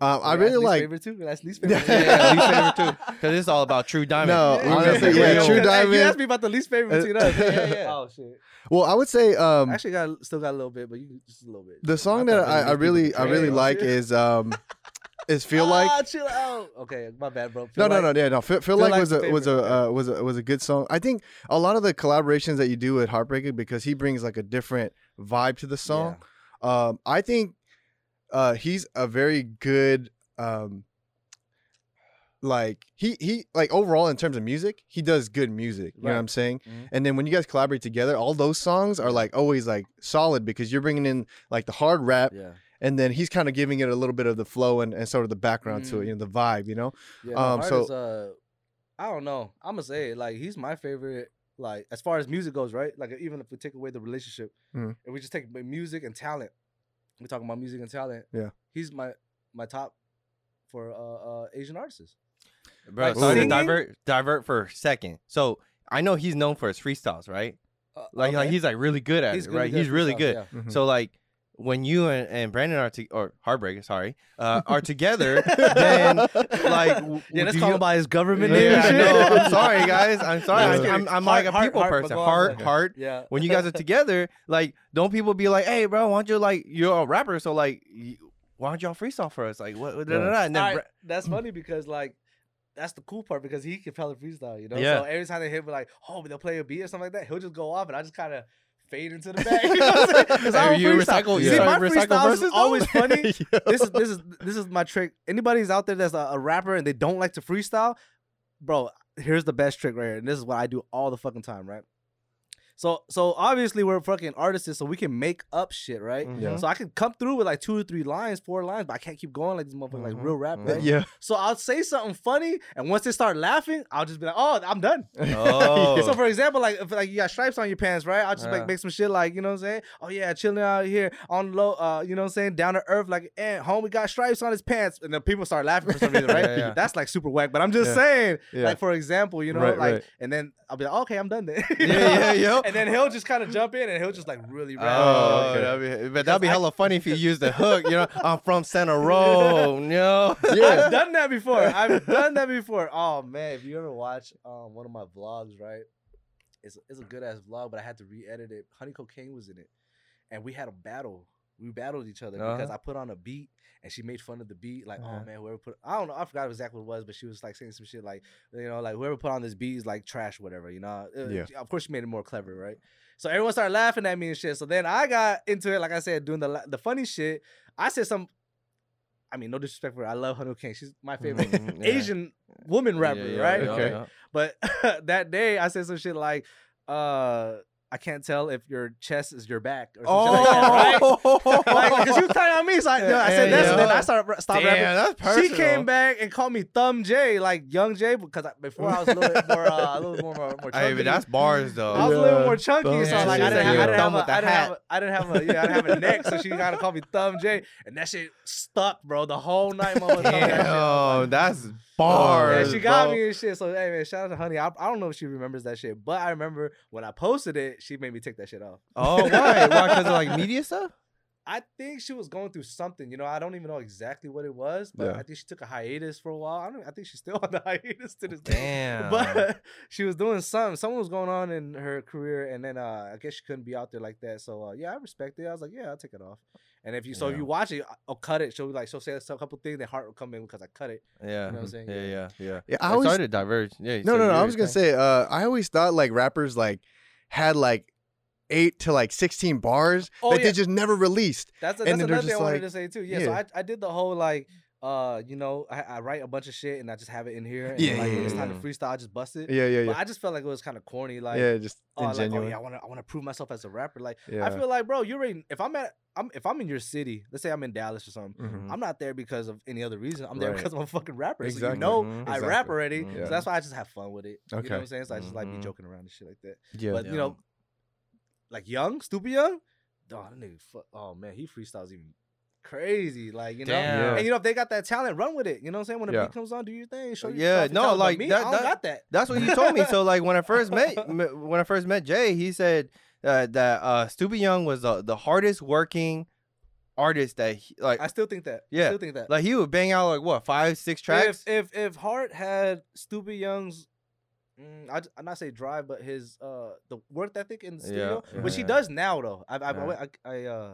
C: Um, I really
B: least
C: like.
B: favorite too. That's least favorite.
C: Yeah,
A: yeah, least favorite too, because it's all about True Diamond.
C: No,
A: We're
C: honestly,
A: be
C: yeah,
A: real.
C: True
B: Hey,
C: Diamond-
B: You asked me about the least favorite between us. Yeah, yeah, yeah.
A: Oh,
B: shit.
C: Well, I would say um,
B: Actually, got still got a little bit, but you just a little bit.
C: the song
B: I
C: that I, I really I really
B: betrayed.
C: like is um, is feel like.
B: Ah, chill out. Okay, my bad, bro.
C: No,
B: Feel
C: no,
B: like-
C: no, yeah, no. Feel, feel
B: Feel
C: like
B: Like's
C: was a
B: the
C: was a uh, was a was a good song. I think a lot of the collaborations that you do with Heartbreaka because he brings like a different vibe to the song. Um, I think uh, he's a very good um, like he he like overall in terms of music, he does good music. You know what I'm saying?
B: Mhm.
C: And then when you guys collaborate together, all those songs are like always like solid because you're bringing in like the hard rap,
B: Yeah,
C: and then he's kind of giving it a little bit of the flow and, and sort of the background to it,
B: Mm.
C: you know, the vibe. You know?
B: yeah.
C: Um, so-
B: is, uh, I don't know. I'm gonna say. Like he's my favorite. Like as far as music goes, right? Like even if we take away the relationship,
C: Mhm.
B: if we just take music and talent, we're talking about music and talent.
C: Yeah.
B: he's my my top for uh, uh Asian artists.
A: Bro,
B: Like
A: sorry to divert divert for a second. So I know he's known for his freestyles, right?
B: Uh,
A: Like, like he's like really good at
B: He's
A: it, right? He's really good.
B: yeah.
C: Mhm.
A: So like when you and, and Brandon are to, or Heartbreaka, sorry, uh, are together, then like w-
B: Yeah, let's
A: do
B: call
A: you-
B: him by his government name.
A: Yeah, no. I'm sorry, guys. I'm sorry.
B: No,
A: I'm, I'm. I'm
B: Heart-
A: like a
B: heart-
A: people
B: heart, but
A: person.
B: go on,
A: Heart,
B: go
A: heart.
B: Yeah.
A: When you guys are together, like, don't people be like, "Hey, bro, why don't you like you're a rapper, so like, y- why don't y'all freestyle for us?" Like, what? what- da, da, da. And then,
B: Alright,
A: Bra-
B: that's funny because like that's the cool part because he can probably freestyle, you know.
A: Yeah.
B: So every time they hit me like, oh, they'll play a beat or something like that, he'll just go off and I just kind of fade into the back. You I'm saying? 'Cause I
A: Hey,
B: don't
A: you
B: freestyle.
A: recycle-
C: you
B: See, my
A: recycle
B: freestyles
A: verses,
B: is always oh, funny. this is this is this is my trick. Anybody's out there that's a, a rapper and they don't like to freestyle, bro. Here's the best trick right here, and this is what I do all the fucking time, right? So so obviously we're fucking artists, so we can make up shit, right?
A: Mhm.
B: So I can come through with like two or three lines, four lines, but I can't keep going like this motherfucker, like
A: Mhm.
B: real rap,
A: Mhm.
B: right?
C: yeah.
B: So I'll say something funny, and once they start laughing, I'll just be like, "Oh, I'm done."
A: Oh.
B: So for example, like if like you got stripes on your pants, right? I'll just
A: Yeah.
B: like make some shit like you know what I'm saying. Oh yeah, chilling out here on low, uh, you know what I'm saying, down to earth, like, eh, homie got stripes on his pants, and then people start laughing for some reason, right?
A: Yeah, yeah.
B: That's like super whack. But I'm just
C: Yeah.
B: saying,
C: Yeah.
B: like for example, you know,
C: Right,
B: like,
C: right.
B: and then I'll be like, okay, I'm done then.
A: yeah, yeah, yo.
B: And then he'll just kind of jump in and he'll just like really rap.
A: Oh,
C: okay.
A: that'd be, but that'd be
B: I-
A: hella funny if you used the hook. You know, I'm from Santa Rosa. You know.
B: I've done that before. I've done that before. Oh man, if you ever watch um one of my vlogs, right? It's it's a good ass vlog, but I had to re-edit it. Honey Cocaine was in it, and we had a battle. We battled each other because
A: Uh-huh.
B: I put on a beat and she made fun of the beat. Like,
C: Uh-huh.
B: oh man, whoever put I don't know, I forgot exactly what it was, but she was like saying some shit like, you know, like whoever put on this beat is like trash, whatever. You know, Uh,
C: Yeah.
B: Of course, she made it more clever, right? So everyone started laughing at me and shit. So then I got into it, like I said, doing the the funny shit. I said some. I mean, no disrespect for her. I love Honey King. She's my favorite
A: Mhm, yeah.
B: Asian woman rapper,
A: Yeah, yeah,
B: right?
A: yeah,
C: Okay.
A: yeah.
B: But that day I said some shit like, uh, I can't tell if your chest is your back or some shit like that, right?
A: Oh,
B: Like, cause you turning on me, so I, I said
A: Yeah,
B: this, and then. I started stopped
A: Damn,
B: rapping.
A: that's personal.
B: She came back and called me Thumb J, like Yung Jae, because I, before I was a little bit more, uh, a little more, more, more
A: Hey, but that's bars though.
B: I was a little more chunky,
C: Thumb
B: so like. I didn't, have, I didn't have, a, I didn't have, a, I didn't have a, yeah, I didn't have a neck, so she gotta call me Thumb J, and that shit stuck, bro, the whole night, mama. thought that shit.
A: Damn, Oh,
B: yeah,
A: bars.
B: she got
A: bro.
B: me and shit. So hey man, shout out to Honey. I, I don't know if she remembers that shit, but I remember when I posted it, she made me take that shit off.
A: Oh, why? Why? Because of like media stuff?
B: I think she was going through something. You know, I don't even know exactly what it was, but
C: Yeah.
B: I think she took a hiatus for a while. I don't. I think she's still on the hiatus to this day.
A: Damn.
B: But she was doing something. Something was going on in her career, and then uh, I guess she couldn't be out there like that. So uh, yeah, I respect it. I was like, yeah, I'll take it off. And if you so if you watch it, I'll cut it. She'll be like she'll say a couple things. Then Heart will come in because I cut it.
A: yeah.
B: You know what I'm saying?
A: Yeah, yeah, yeah.
C: Yeah, I
A: I
C: always
A: started to diverge. Yeah.
C: No, no, no. I was gonna say, uh, I always thought like rappers like had like eight to like sixteen bars
B: Oh,
C: that
B: yeah.
C: they just never released.
B: That's
C: And
B: that's
C: then they're
B: another thing I
C: just
B: wanted
C: like-
B: to say too. Yeah, so. I, I did the whole like uh you know I, I write a bunch of shit and I just have it in here and
C: Yeah,
B: like
C: yeah,
B: it's
C: yeah,
B: time
A: yeah.
B: to freestyle I just bust it.
C: Yeah, yeah,
B: But
C: yeah.
B: I just felt like it was kind of corny like
C: yeah, just
B: oh, like, oh yeah I want to I want to prove myself as a rapper like
C: yeah.
B: I feel like bro you're already if I'm at I'm if I'm in your city let's say I'm in Dallas or something
C: Mhm.
B: I'm not there because of any other reason I'm there because I'm a fucking rapper so you
C: Exactly.
B: know
A: Mhm.
B: I
C: Exactly.
B: rap already
A: Mhm.
B: So that's why I just have fun with it. You know
C: Okay.
B: what I'm saying? So I just like be
A: Mhm.
B: joking around and shit like that.
C: yeah.
B: But you know, like young, $tupid Young, oh, that nigga, fuck, oh man, he freestyles even crazy. Like you know,
A: Damn.
B: and you know if they got that talent, run with it. You know what I'm saying? When the
C: Yeah.
B: beat comes on, do your thing. Show your
A: Yeah,
B: show off your
A: no,
B: talent.
A: Like,
B: me,
A: that-
B: I don't
A: that-
B: got that.
A: That's what you told me. So like when I first met when I first met Jae, he said uh, that uh, $tupid Young was uh, the hardest working artist that he, like
B: I still think that. I
A: Yeah.
B: still think that.
A: like he would bang out like what five six tracks.
B: If if if Heart had $tupid Young's. Mm, I am not say drive, but his uh the work ethic in the
A: Yeah,
B: studio, which he
A: yeah.
B: does now though. I I, I,
A: Yeah.
B: I, I uh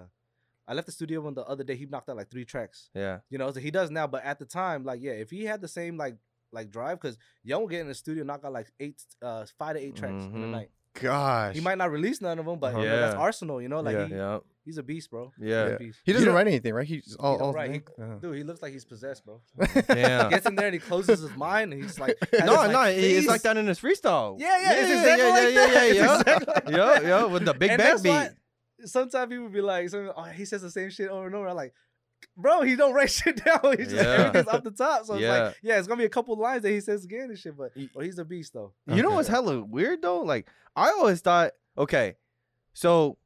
B: I left the studio when the other day he knocked out like three tracks.
A: yeah,
B: You know, so he does now. But at the time, like, yeah, if he had the same like like drive, because Young will get in the studio, knock out like eight, uh, five to eight tracks in a
A: Mhm.
B: night.
C: Gosh.
B: He might not release none of them, but you know, that's Arsenal. You know, like
C: Yeah.
B: he,
A: yeah,
B: he's a beast, bro.
A: yeah.
C: Yeah.
B: beast.
C: He doesn't
A: don't-
C: write anything, right? He's all,
B: don't
C: all
B: write. He-
C: uh,
B: Dude, he looks like he's possessed, bro.
A: Yeah.
B: Gets in there and he closes his mind and he's like,
A: No,
B: his,
A: no,
B: like,
A: it's like that in his freestyle.
B: Yeah, yeah, it's
A: yeah,
B: exactly
A: yeah,
B: like
A: yeah,
B: that.
A: yeah,
B: It's
A: yeah,
B: exactly
A: yeah,
B: that.
A: yeah, with the big
B: And
A: back beat.
B: why Sometimes people be like, oh, he says the same shit over and over. I'm like, bro, he don't write shit down. He's just
A: Yeah.
B: everything's off the top. So it's
A: Yeah.
B: like, yeah, it's gonna be a couple lines that he says again and shit. But
A: Y-
B: oh, he's a beast though.
A: You know what's hella weird though? Like I always thought, okay, so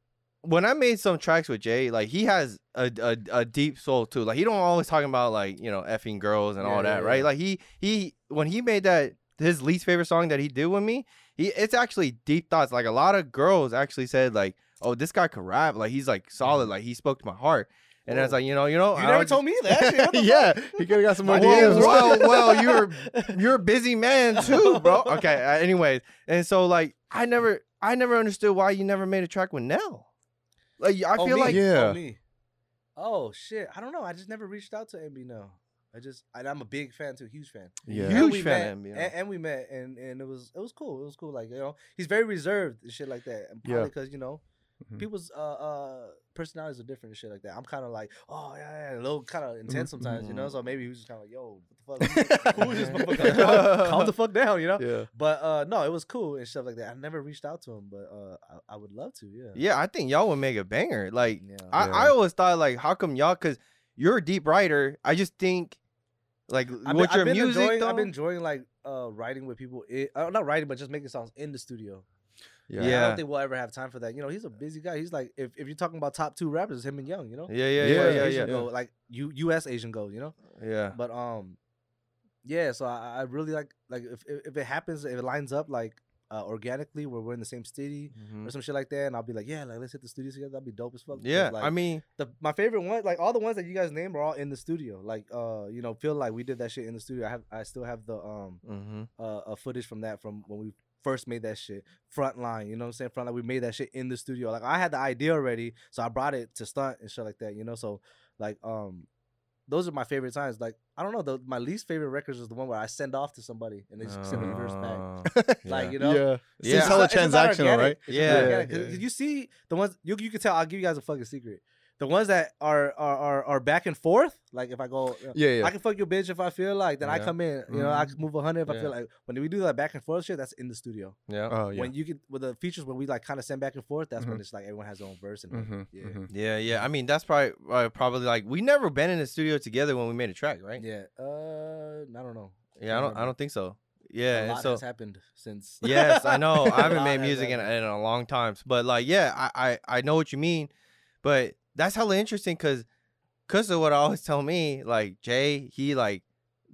A: when I made some tracks with Jae, like he has a, a, a deep soul too. Like he don't always talking about like you know effing girls and
B: Yeah,
A: all that,
B: yeah,
A: right?
B: yeah.
A: Like he he when he made that his least favorite song that he did with me, he it's actually deep thoughts. Like a lot of girls actually said like, oh this guy could rap. Like he's like solid. Like he spoke to my heart. And I was like, you know, you know,
B: You
A: I
B: never told me that. Shit, what the
C: yeah, he could have got some more DMs.
A: well, well, you're you're a busy man too, bro. Okay. Uh, anyways, and so like I never I never understood why you never made a track with Nel. Like I
B: Oh,
A: feel
B: me?
A: like
C: Yeah.
B: Oh, me. Oh shit. I don't know. I just never reached out to MB no. I just and I'm a big fan too, huge fan.
C: Yeah.
A: Huge
B: we
A: fan
B: met,
A: MB, you know.
B: and, and we met and, and it was it was cool. It was cool. Like, you know, he's very reserved and shit like that. And
C: Yeah.
B: probably because, you know,
C: Mhm.
B: people's uh uh personalities are different and shit like that. I'm kind of like, oh yeah, yeah, a little kind of intense sometimes, you know.
A: Mhm.
B: So maybe he was just kind of like, yo, what the fuck? Who is this motherfucker? calm, calm the fuck down, you know.
C: yeah.
B: But uh no, it was cool and stuff like that. I never reached out to him, but uh I, I would love to, yeah.
A: yeah, I think y'all would make a banger. Like
B: Yeah.
A: I,
C: Yeah.
A: I always thought like how come y'all cause you're a deep writer. I just think like
B: I've been,
A: with your
B: I've been
A: music
B: enjoying,
A: though.
B: I've been enjoying like uh writing with people. i- uh, not writing, but just making songs in the studio.
C: Yeah.
B: And I don't think we'll ever have time for that. You know, he's a busy guy. He's like, if, if you're talking about top two rappers, him and Young. You know,
A: yeah, yeah,
C: Yeah,
A: yeah, yeah,
B: Asian
A: yeah,
B: Go, like U, U.S. Asian go. You know,
A: yeah.
B: but um, yeah. So I, I really like like if, if it happens, if it lines up, like uh, organically where we're in the same city
A: Mhm.
B: or some shit like that, and I'll be like, yeah, like let's hit the studio together. That'd be dope as fuck.
A: Yeah,
B: like,
A: I mean,
B: the my favorite one, like all the ones that you guys named, are all in the studio. Like, uh, you know, feel like we did that shit in the studio. I have, I still have the um,
A: hmm
B: uh, uh footage from that from when we first made that shit. Frontline, you know what I'm saying? Frontline, we made that shit in the studio. Like I had the idea already, so I brought it to stunt and shit like that. You know, so like um, those are my favorite times. Like I don't know, the, my least favorite records is the one where I send off to somebody and they just send me the verse back.
A: Uh,
B: Like you know,
C: yeah,
A: Yeah.
C: Seems hella
B: it's just not
C: transactional,
B: organic.
C: right?
B: It's
A: Yeah.
B: not organic. 'Cause
C: Yeah.
B: You see the ones you you can tell. I'll give you guys a fucking secret. The ones that are are are, are back and forth. Like if I go,
C: Yeah, yeah.
B: I can fuck your bitch if I feel like. Then I come in. You know, I
C: Mhm.
B: can move a hundred if I feel like. When we do that back and forth shit, that's in the studio.
A: yeah.
C: Oh yeah.
B: When you get with the features where we like kind of send back and forth, that's when
C: Mhm.
B: it's like everyone has their own verse and
C: Mhm,
B: yeah.
C: mhm.
A: Yeah, yeah. I mean, that's probably uh, probably like we never been in the studio together when we made a track, right?
B: Yeah. Uh, I don't know.
A: Yeah, I don't. I don't think so. Yeah,
B: a lot
A: so
B: has happened since.
A: yes, I know. I haven't made music in, in a long time, but like, yeah, I, I I know what you mean, but that's hella interesting because, what I always tell me, like Jae, he like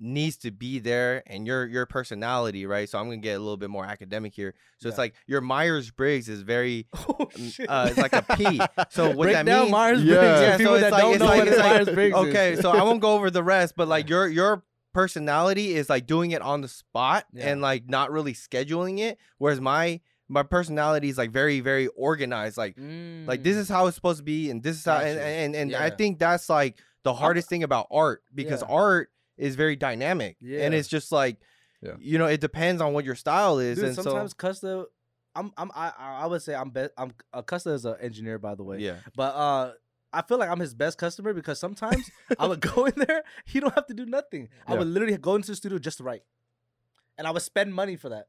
A: needs to be there, and your your personality, right? So I'm gonna get a little bit more academic here. So it's like your Myers Briggs is very,
B: oh shit.
A: uh, it's like a P. So what
B: Break
A: that
B: down
A: means,
B: Myers
C: Yeah.
B: Briggs.
C: Yeah,
B: people
A: so
B: that
A: like-
B: don't
A: it's
B: know
A: like-
B: what
A: like-
B: Myers Briggs is.
A: okay, so I won't go over the rest, but like your your personality is like doing it on the spot
B: Yeah.
A: and like not really scheduling it, whereas my my personality is like very very organized. Like like this is how it's supposed to be, and this is how, and
B: Mm. Gotcha.
A: and and I think that's like the hardest thing about art because
B: Yeah.
A: art is very dynamic, and it's just like.
C: Yeah.
A: You know, it depends on what your style is,
B: Dude,
A: and
B: sometimes
A: so
B: Kusta, I'm I'm I I would say I'm best. I'm uh, Kusta is an engineer by the way.
A: yeah,
B: But uh, I feel like I'm his best customer because sometimes I would go in there. He don't have to do nothing. I would literally go into the studio just to write, and I would spend money for that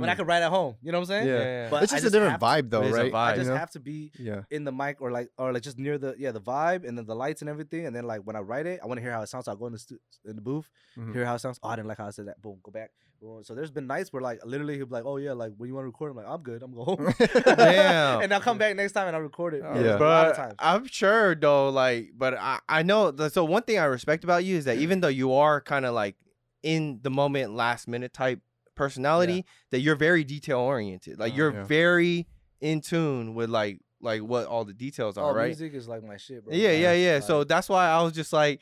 B: when I
C: Mm.
B: could write at home. You know what I'm saying?
C: Yeah.
B: But
C: it's
B: I
C: just a different
B: have to-
C: vibe, though,
A: It is a
C: right?
A: vibe.
B: I
A: you
B: just
C: know?
B: have to be
C: Yeah.
B: in the mic or like or like just near the yeah the vibe and then the lights and everything and then like when I write it I want to hear how it sounds so I go in the stu- in the booth
C: Mhm.
B: hear how it sounds oh I didn't like how I said that boom go back Boom. so there's been nights where like literally he'll be like oh yeah like when you want to record I'm like I'm good I'm going home
A: Damn.
B: and I'll come back next time and I'll record it
C: Oh,
B: yeah,
C: yeah.
B: a lot of
A: But
B: times
A: I'm sure though, like, but I, I know. that- So one thing I respect about you is that even though you are kind of like in the moment, last minute type personality, that you're very detail oriented. Like
B: Uh,
A: you're
C: Yeah.
A: very in tune with like like what all the details are,
B: oh
A: right?
B: music is like my shit bro
A: Yeah, yeah, yeah.
B: like,
A: So that's why I was just like,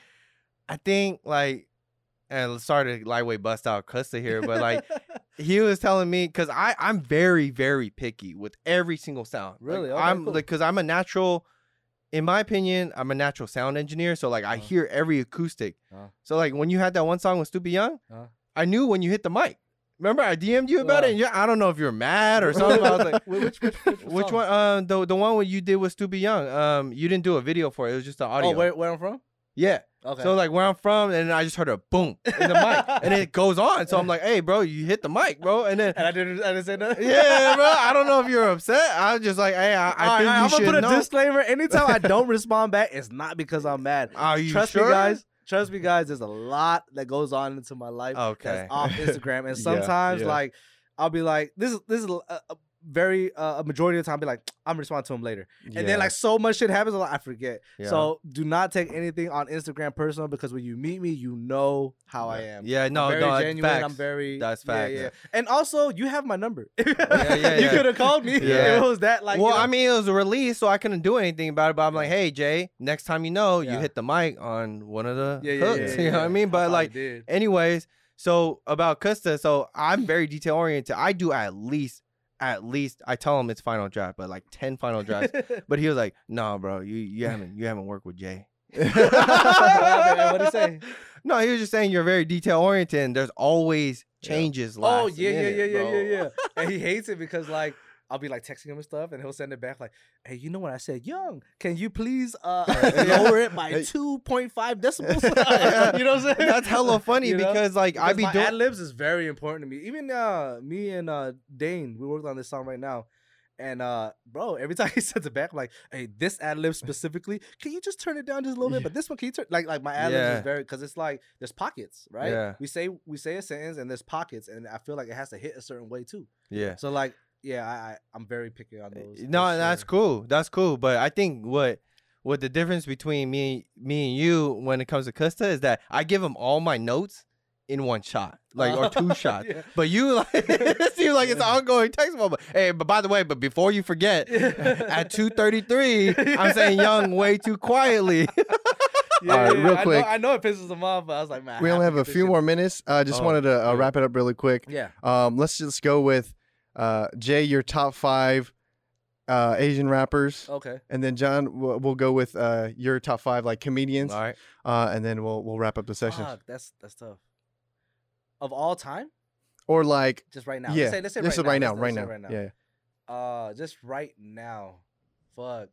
A: I think like, and sorry to lightweight bust out Kusta here, but like he was telling me because I I'm very very picky with every single sound. Like,
B: Really? Okay,
A: I'm
B: cool.
A: like because I'm a natural. In my opinion, I'm a natural sound engineer, so like I
B: Uh-huh.
A: hear every acoustic.
B: Uh-huh.
A: So like when you had that one song with $tupid Young,
B: Uh-huh.
A: I knew when you hit the mic. Remember I DM'd you about
B: Uh.
A: it. And you, I don't know if you're mad or something. I was like,
B: which which which,
A: which one? Um, the the one where you did with $tupid Young. Um, you didn't do a video for it. It was just the audio.
B: oh where where I'm from
A: yeah.
B: okay
A: So like where I'm from, and I just heard a boom in the mic, and it goes on. So I'm like, "Hey, bro, you hit the mic, bro." And then,
B: and I didn't I didn't say nothing
A: yeah, bro, I don't know if you're upset. I'm just like, "Hey, I, I
B: All
A: think
B: right,
A: you
B: I'm
A: should
B: gonna put a disclaimer. Anytime I don't respond back, it's not because I'm mad.
A: Are you
B: Trust
A: sure?
B: me, guys. Trust me, guys. There's a lot that goes on into my life
A: Okay.
B: that's off Instagram, and
C: Yeah,
B: sometimes
C: yeah.
B: like I'll be like, this is this is a, a very uh, a majority of the time. Be like, I'm responding to him later, and
C: Yeah.
B: then like so much shit happens, like, I forget.
A: Yeah.
B: So do not take anything on Instagram personal because when you meet me, you know how I am.
A: Yeah, no,
B: I'm very
A: no,
B: genuine.
A: facts.
B: I'm very
A: That's
B: yeah,
A: facts.
B: Yeah, And also, you have my number.
A: yeah,
B: you
A: yeah.
B: could have called me.
A: Yeah.
B: it was that like.
A: well,
B: you know,
A: I mean, it was a release, so I couldn't do anything about it. But I'm like, "Hey, Jae, next time you know, you hit the mic on one of the
B: yeah, yeah,
A: hooks."
B: yeah,
A: you know what I mean? But
B: probably
A: like,
B: did.
A: anyways, so about Kusta, so I'm very detail oriented. I do at least, at least, I tell him it's final draft, but like ten final drafts. But he was like, "No, bro, you you haven't you haven't worked with Jae."
B: What did he say?
A: No, he was just saying you're very detail oriented. and There's always changes.
B: Oh yeah, yeah,
A: minute,
B: yeah, yeah,
A: bro.
B: yeah, yeah. And he hates it because like I'll be like texting him and stuff, and he'll send it back like, "Hey, you know what I said? Young, can you please uh lower it by two point five decibels?" you know what I'm saying?
A: That's hella funny
B: You know?
A: because like I be doing.
B: ad libs is very important to me. Even uh me and uh Dane, we worked on this song right now. And uh, bro, every time he sends it back, I'm like, hey, this ad lib specifically, can you just turn it down just a little bit? But this one, can you turn like like my ad libs
A: Yeah.
B: is very because it's like there's pockets, right?
A: Yeah.
B: We say we say a sentence and there's pockets, and I feel like it has to hit a certain way too.
A: yeah.
B: So like, yeah, I, I I'm very picky on those.
A: No,
B: for
A: that's cool. That's cool. But I think what what the difference between me me and you when it comes to Kusta is that I give him all my notes in one shot, like or two shots.
B: Yeah.
A: But you like it seems like it's an ongoing text moment. Hey, but by the way, but before you forget, at two thirty three, I'm saying young way too quietly.
B: Yeah,
C: All right,
B: yeah,
C: real
B: I
C: quick.
B: Know, I know it pisses them off, but I was like, man.
C: we
B: I
C: only
B: to
C: have a few more minutes. I just
A: Oh,
C: wanted to uh,
A: yeah.
C: wrap it up really quick.
B: Yeah.
C: Um, let's just go with uh, Jae, your top five uh, Asian rappers,
B: Okay.
C: and then John, we'll, we'll go with uh, your top five like comedians,
A: All right.
C: uh, and then we'll we'll wrap up the session.
B: Fuck, that's that's tough. Of all time,
C: Or like,
B: just right now.
C: yeah,
B: Let's say, let's say
C: this
B: right,
C: is right
B: now.
C: now,
B: Let's-
C: right now, yeah.
B: Uh, just right now. Fuck.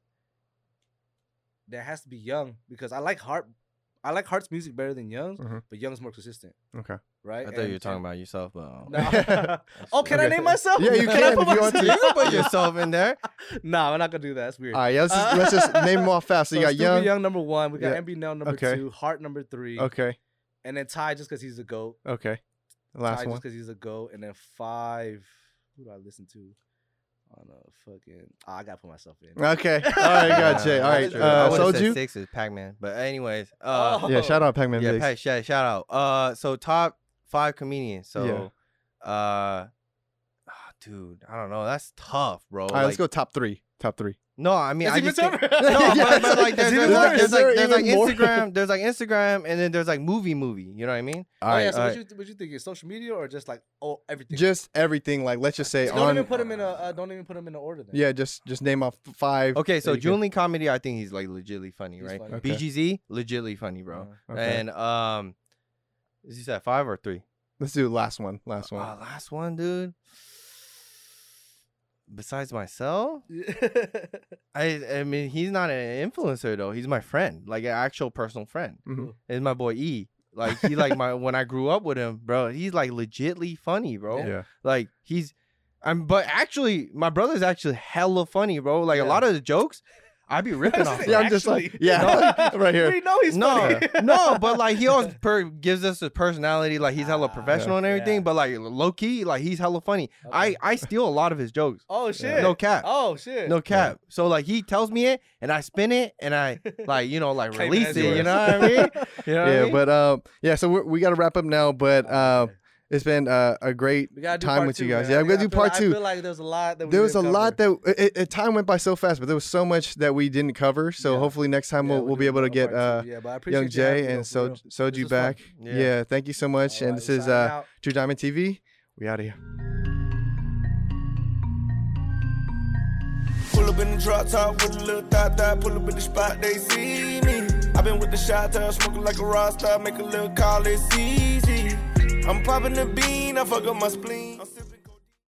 B: There has to be Young because I like Heart. I like Heart's music better than Young's,
C: Mhm.
B: but Young's more consistent,
C: Okay.
B: right?
A: I thought you were talking about yourself, but um,
B: No. oh, can I name myself?
C: Yeah, you
B: I
C: can
B: put
C: if you want to.
A: you can put yourself in there.
B: nah, I'm not gonna do that. That's weird.
C: All right, yeah, let's just, let's just name them off fast. So, you got
B: $tupid
C: Young.
B: Young number one. We got
C: Yeah.
B: MBNel number
C: Okay.
B: two. Heart number three.
C: Okay.
B: And then Ty just because he's a goat.
C: Okay.
B: Last Ty
C: Last
B: just
C: one.
B: because he's a goat. And then five. Who do I listen to? On a fucking. Oh, I gotta put myself in.
C: Okay. All right, got Jae. All right.
A: That's true. I
C: Uh,
A: would've said
C: Seouljyu.
A: six is Pac Man, but anyways, uh,
B: Oh.
C: Yeah, shout out Pac-Man.
A: yeah, Pac, shout, shout out. Uh, so top five comedians. So, uh, ah, dude, I don't know. That's tough, bro.
C: All right, let's go top three. Top three.
A: No, I mean,
B: It's
A: I
B: even
A: just can't-
B: tougher.
A: no,
C: Yeah,
A: but, but like there's,
B: it's
A: there's, like, there's like there's like
C: even more?
A: Instagram, there's like Instagram, and then there's like movie movie. You know what I mean?
C: All
B: oh,
C: right.
B: yeah. So
A: all
B: what you what you think? Is social media or just like oh everything?
C: Just everything. Like, let's just say
B: So don't even put them in a. Uh, don't even put them in an order. Then.
C: Yeah, just just name off five.
A: Okay, so
C: that you can-
A: comedy, I think he's like legitly funny,
B: He's
A: right?
B: funny.
C: Okay.
A: BGZ, legitly funny, bro.
B: Uh-huh.
C: Okay.
A: And um, is he said five or three?
C: Let's do last one. Last one.
A: Uh, last one, dude. Besides myself, I I mean he's not an influencer though. He's my friend, like an actual personal friend.
C: Mhm.
A: It's my boy E. Like he like my when I grew up with him, bro. He's like legitly funny, bro.
C: Yeah.
A: Like he's, I'm. But actually, my brother's actually hella funny, bro. Like
B: Yeah.
A: a lot of the jokes, I be ripping off.
C: Yeah. I'm just like- yeah, right here.
B: We know he's
A: No,
B: funny.
A: no, but like he always per- gives us his personality, like he's hella
B: Ah,
A: professional and everything.
B: yeah.
A: But like low key, like he's hella funny. I
B: Okay.
A: I steal a lot of his jokes.
B: Oh shit.
A: No cap.
B: Oh shit.
A: No cap. So like he tells me it, and I spin it, and I like you know like release it. You know what I mean? You know what I
C: Yeah,
A: mean?
C: but um, yeah. So we're, we got to wrap up now. But uh, it's been uh, a great
B: We gotta do
C: time with
B: two,
C: you guys.
B: man.
C: Yeah,
B: I
C: I'm gonna do
B: I feel-
C: part two.
B: I feel like there's a lot that we
C: there was a
B: didn't
C: lot
B: cover.
C: that it, it, time went by so fast, but there was so much that we didn't cover. So
B: Yeah.
C: hopefully next time
B: Yeah,
C: we'll, we'll
B: do
C: be able to get uh,
B: yeah, but I Yung
C: Jae
B: me,
C: and so
B: Seouljyu
C: back.
A: Yeah.
C: Yeah. thank you so much.
B: All
C: and
B: right,
C: this is
B: signing
C: uh. True Diamond TV. We out of here.
D: Pull up in the drop top with a little thot thot. Pull up in the spot, they see me. i been with the shot town, smoking like a rock star. Make a little call, it's easy. I'm popping the bean, I fuck up my spleen.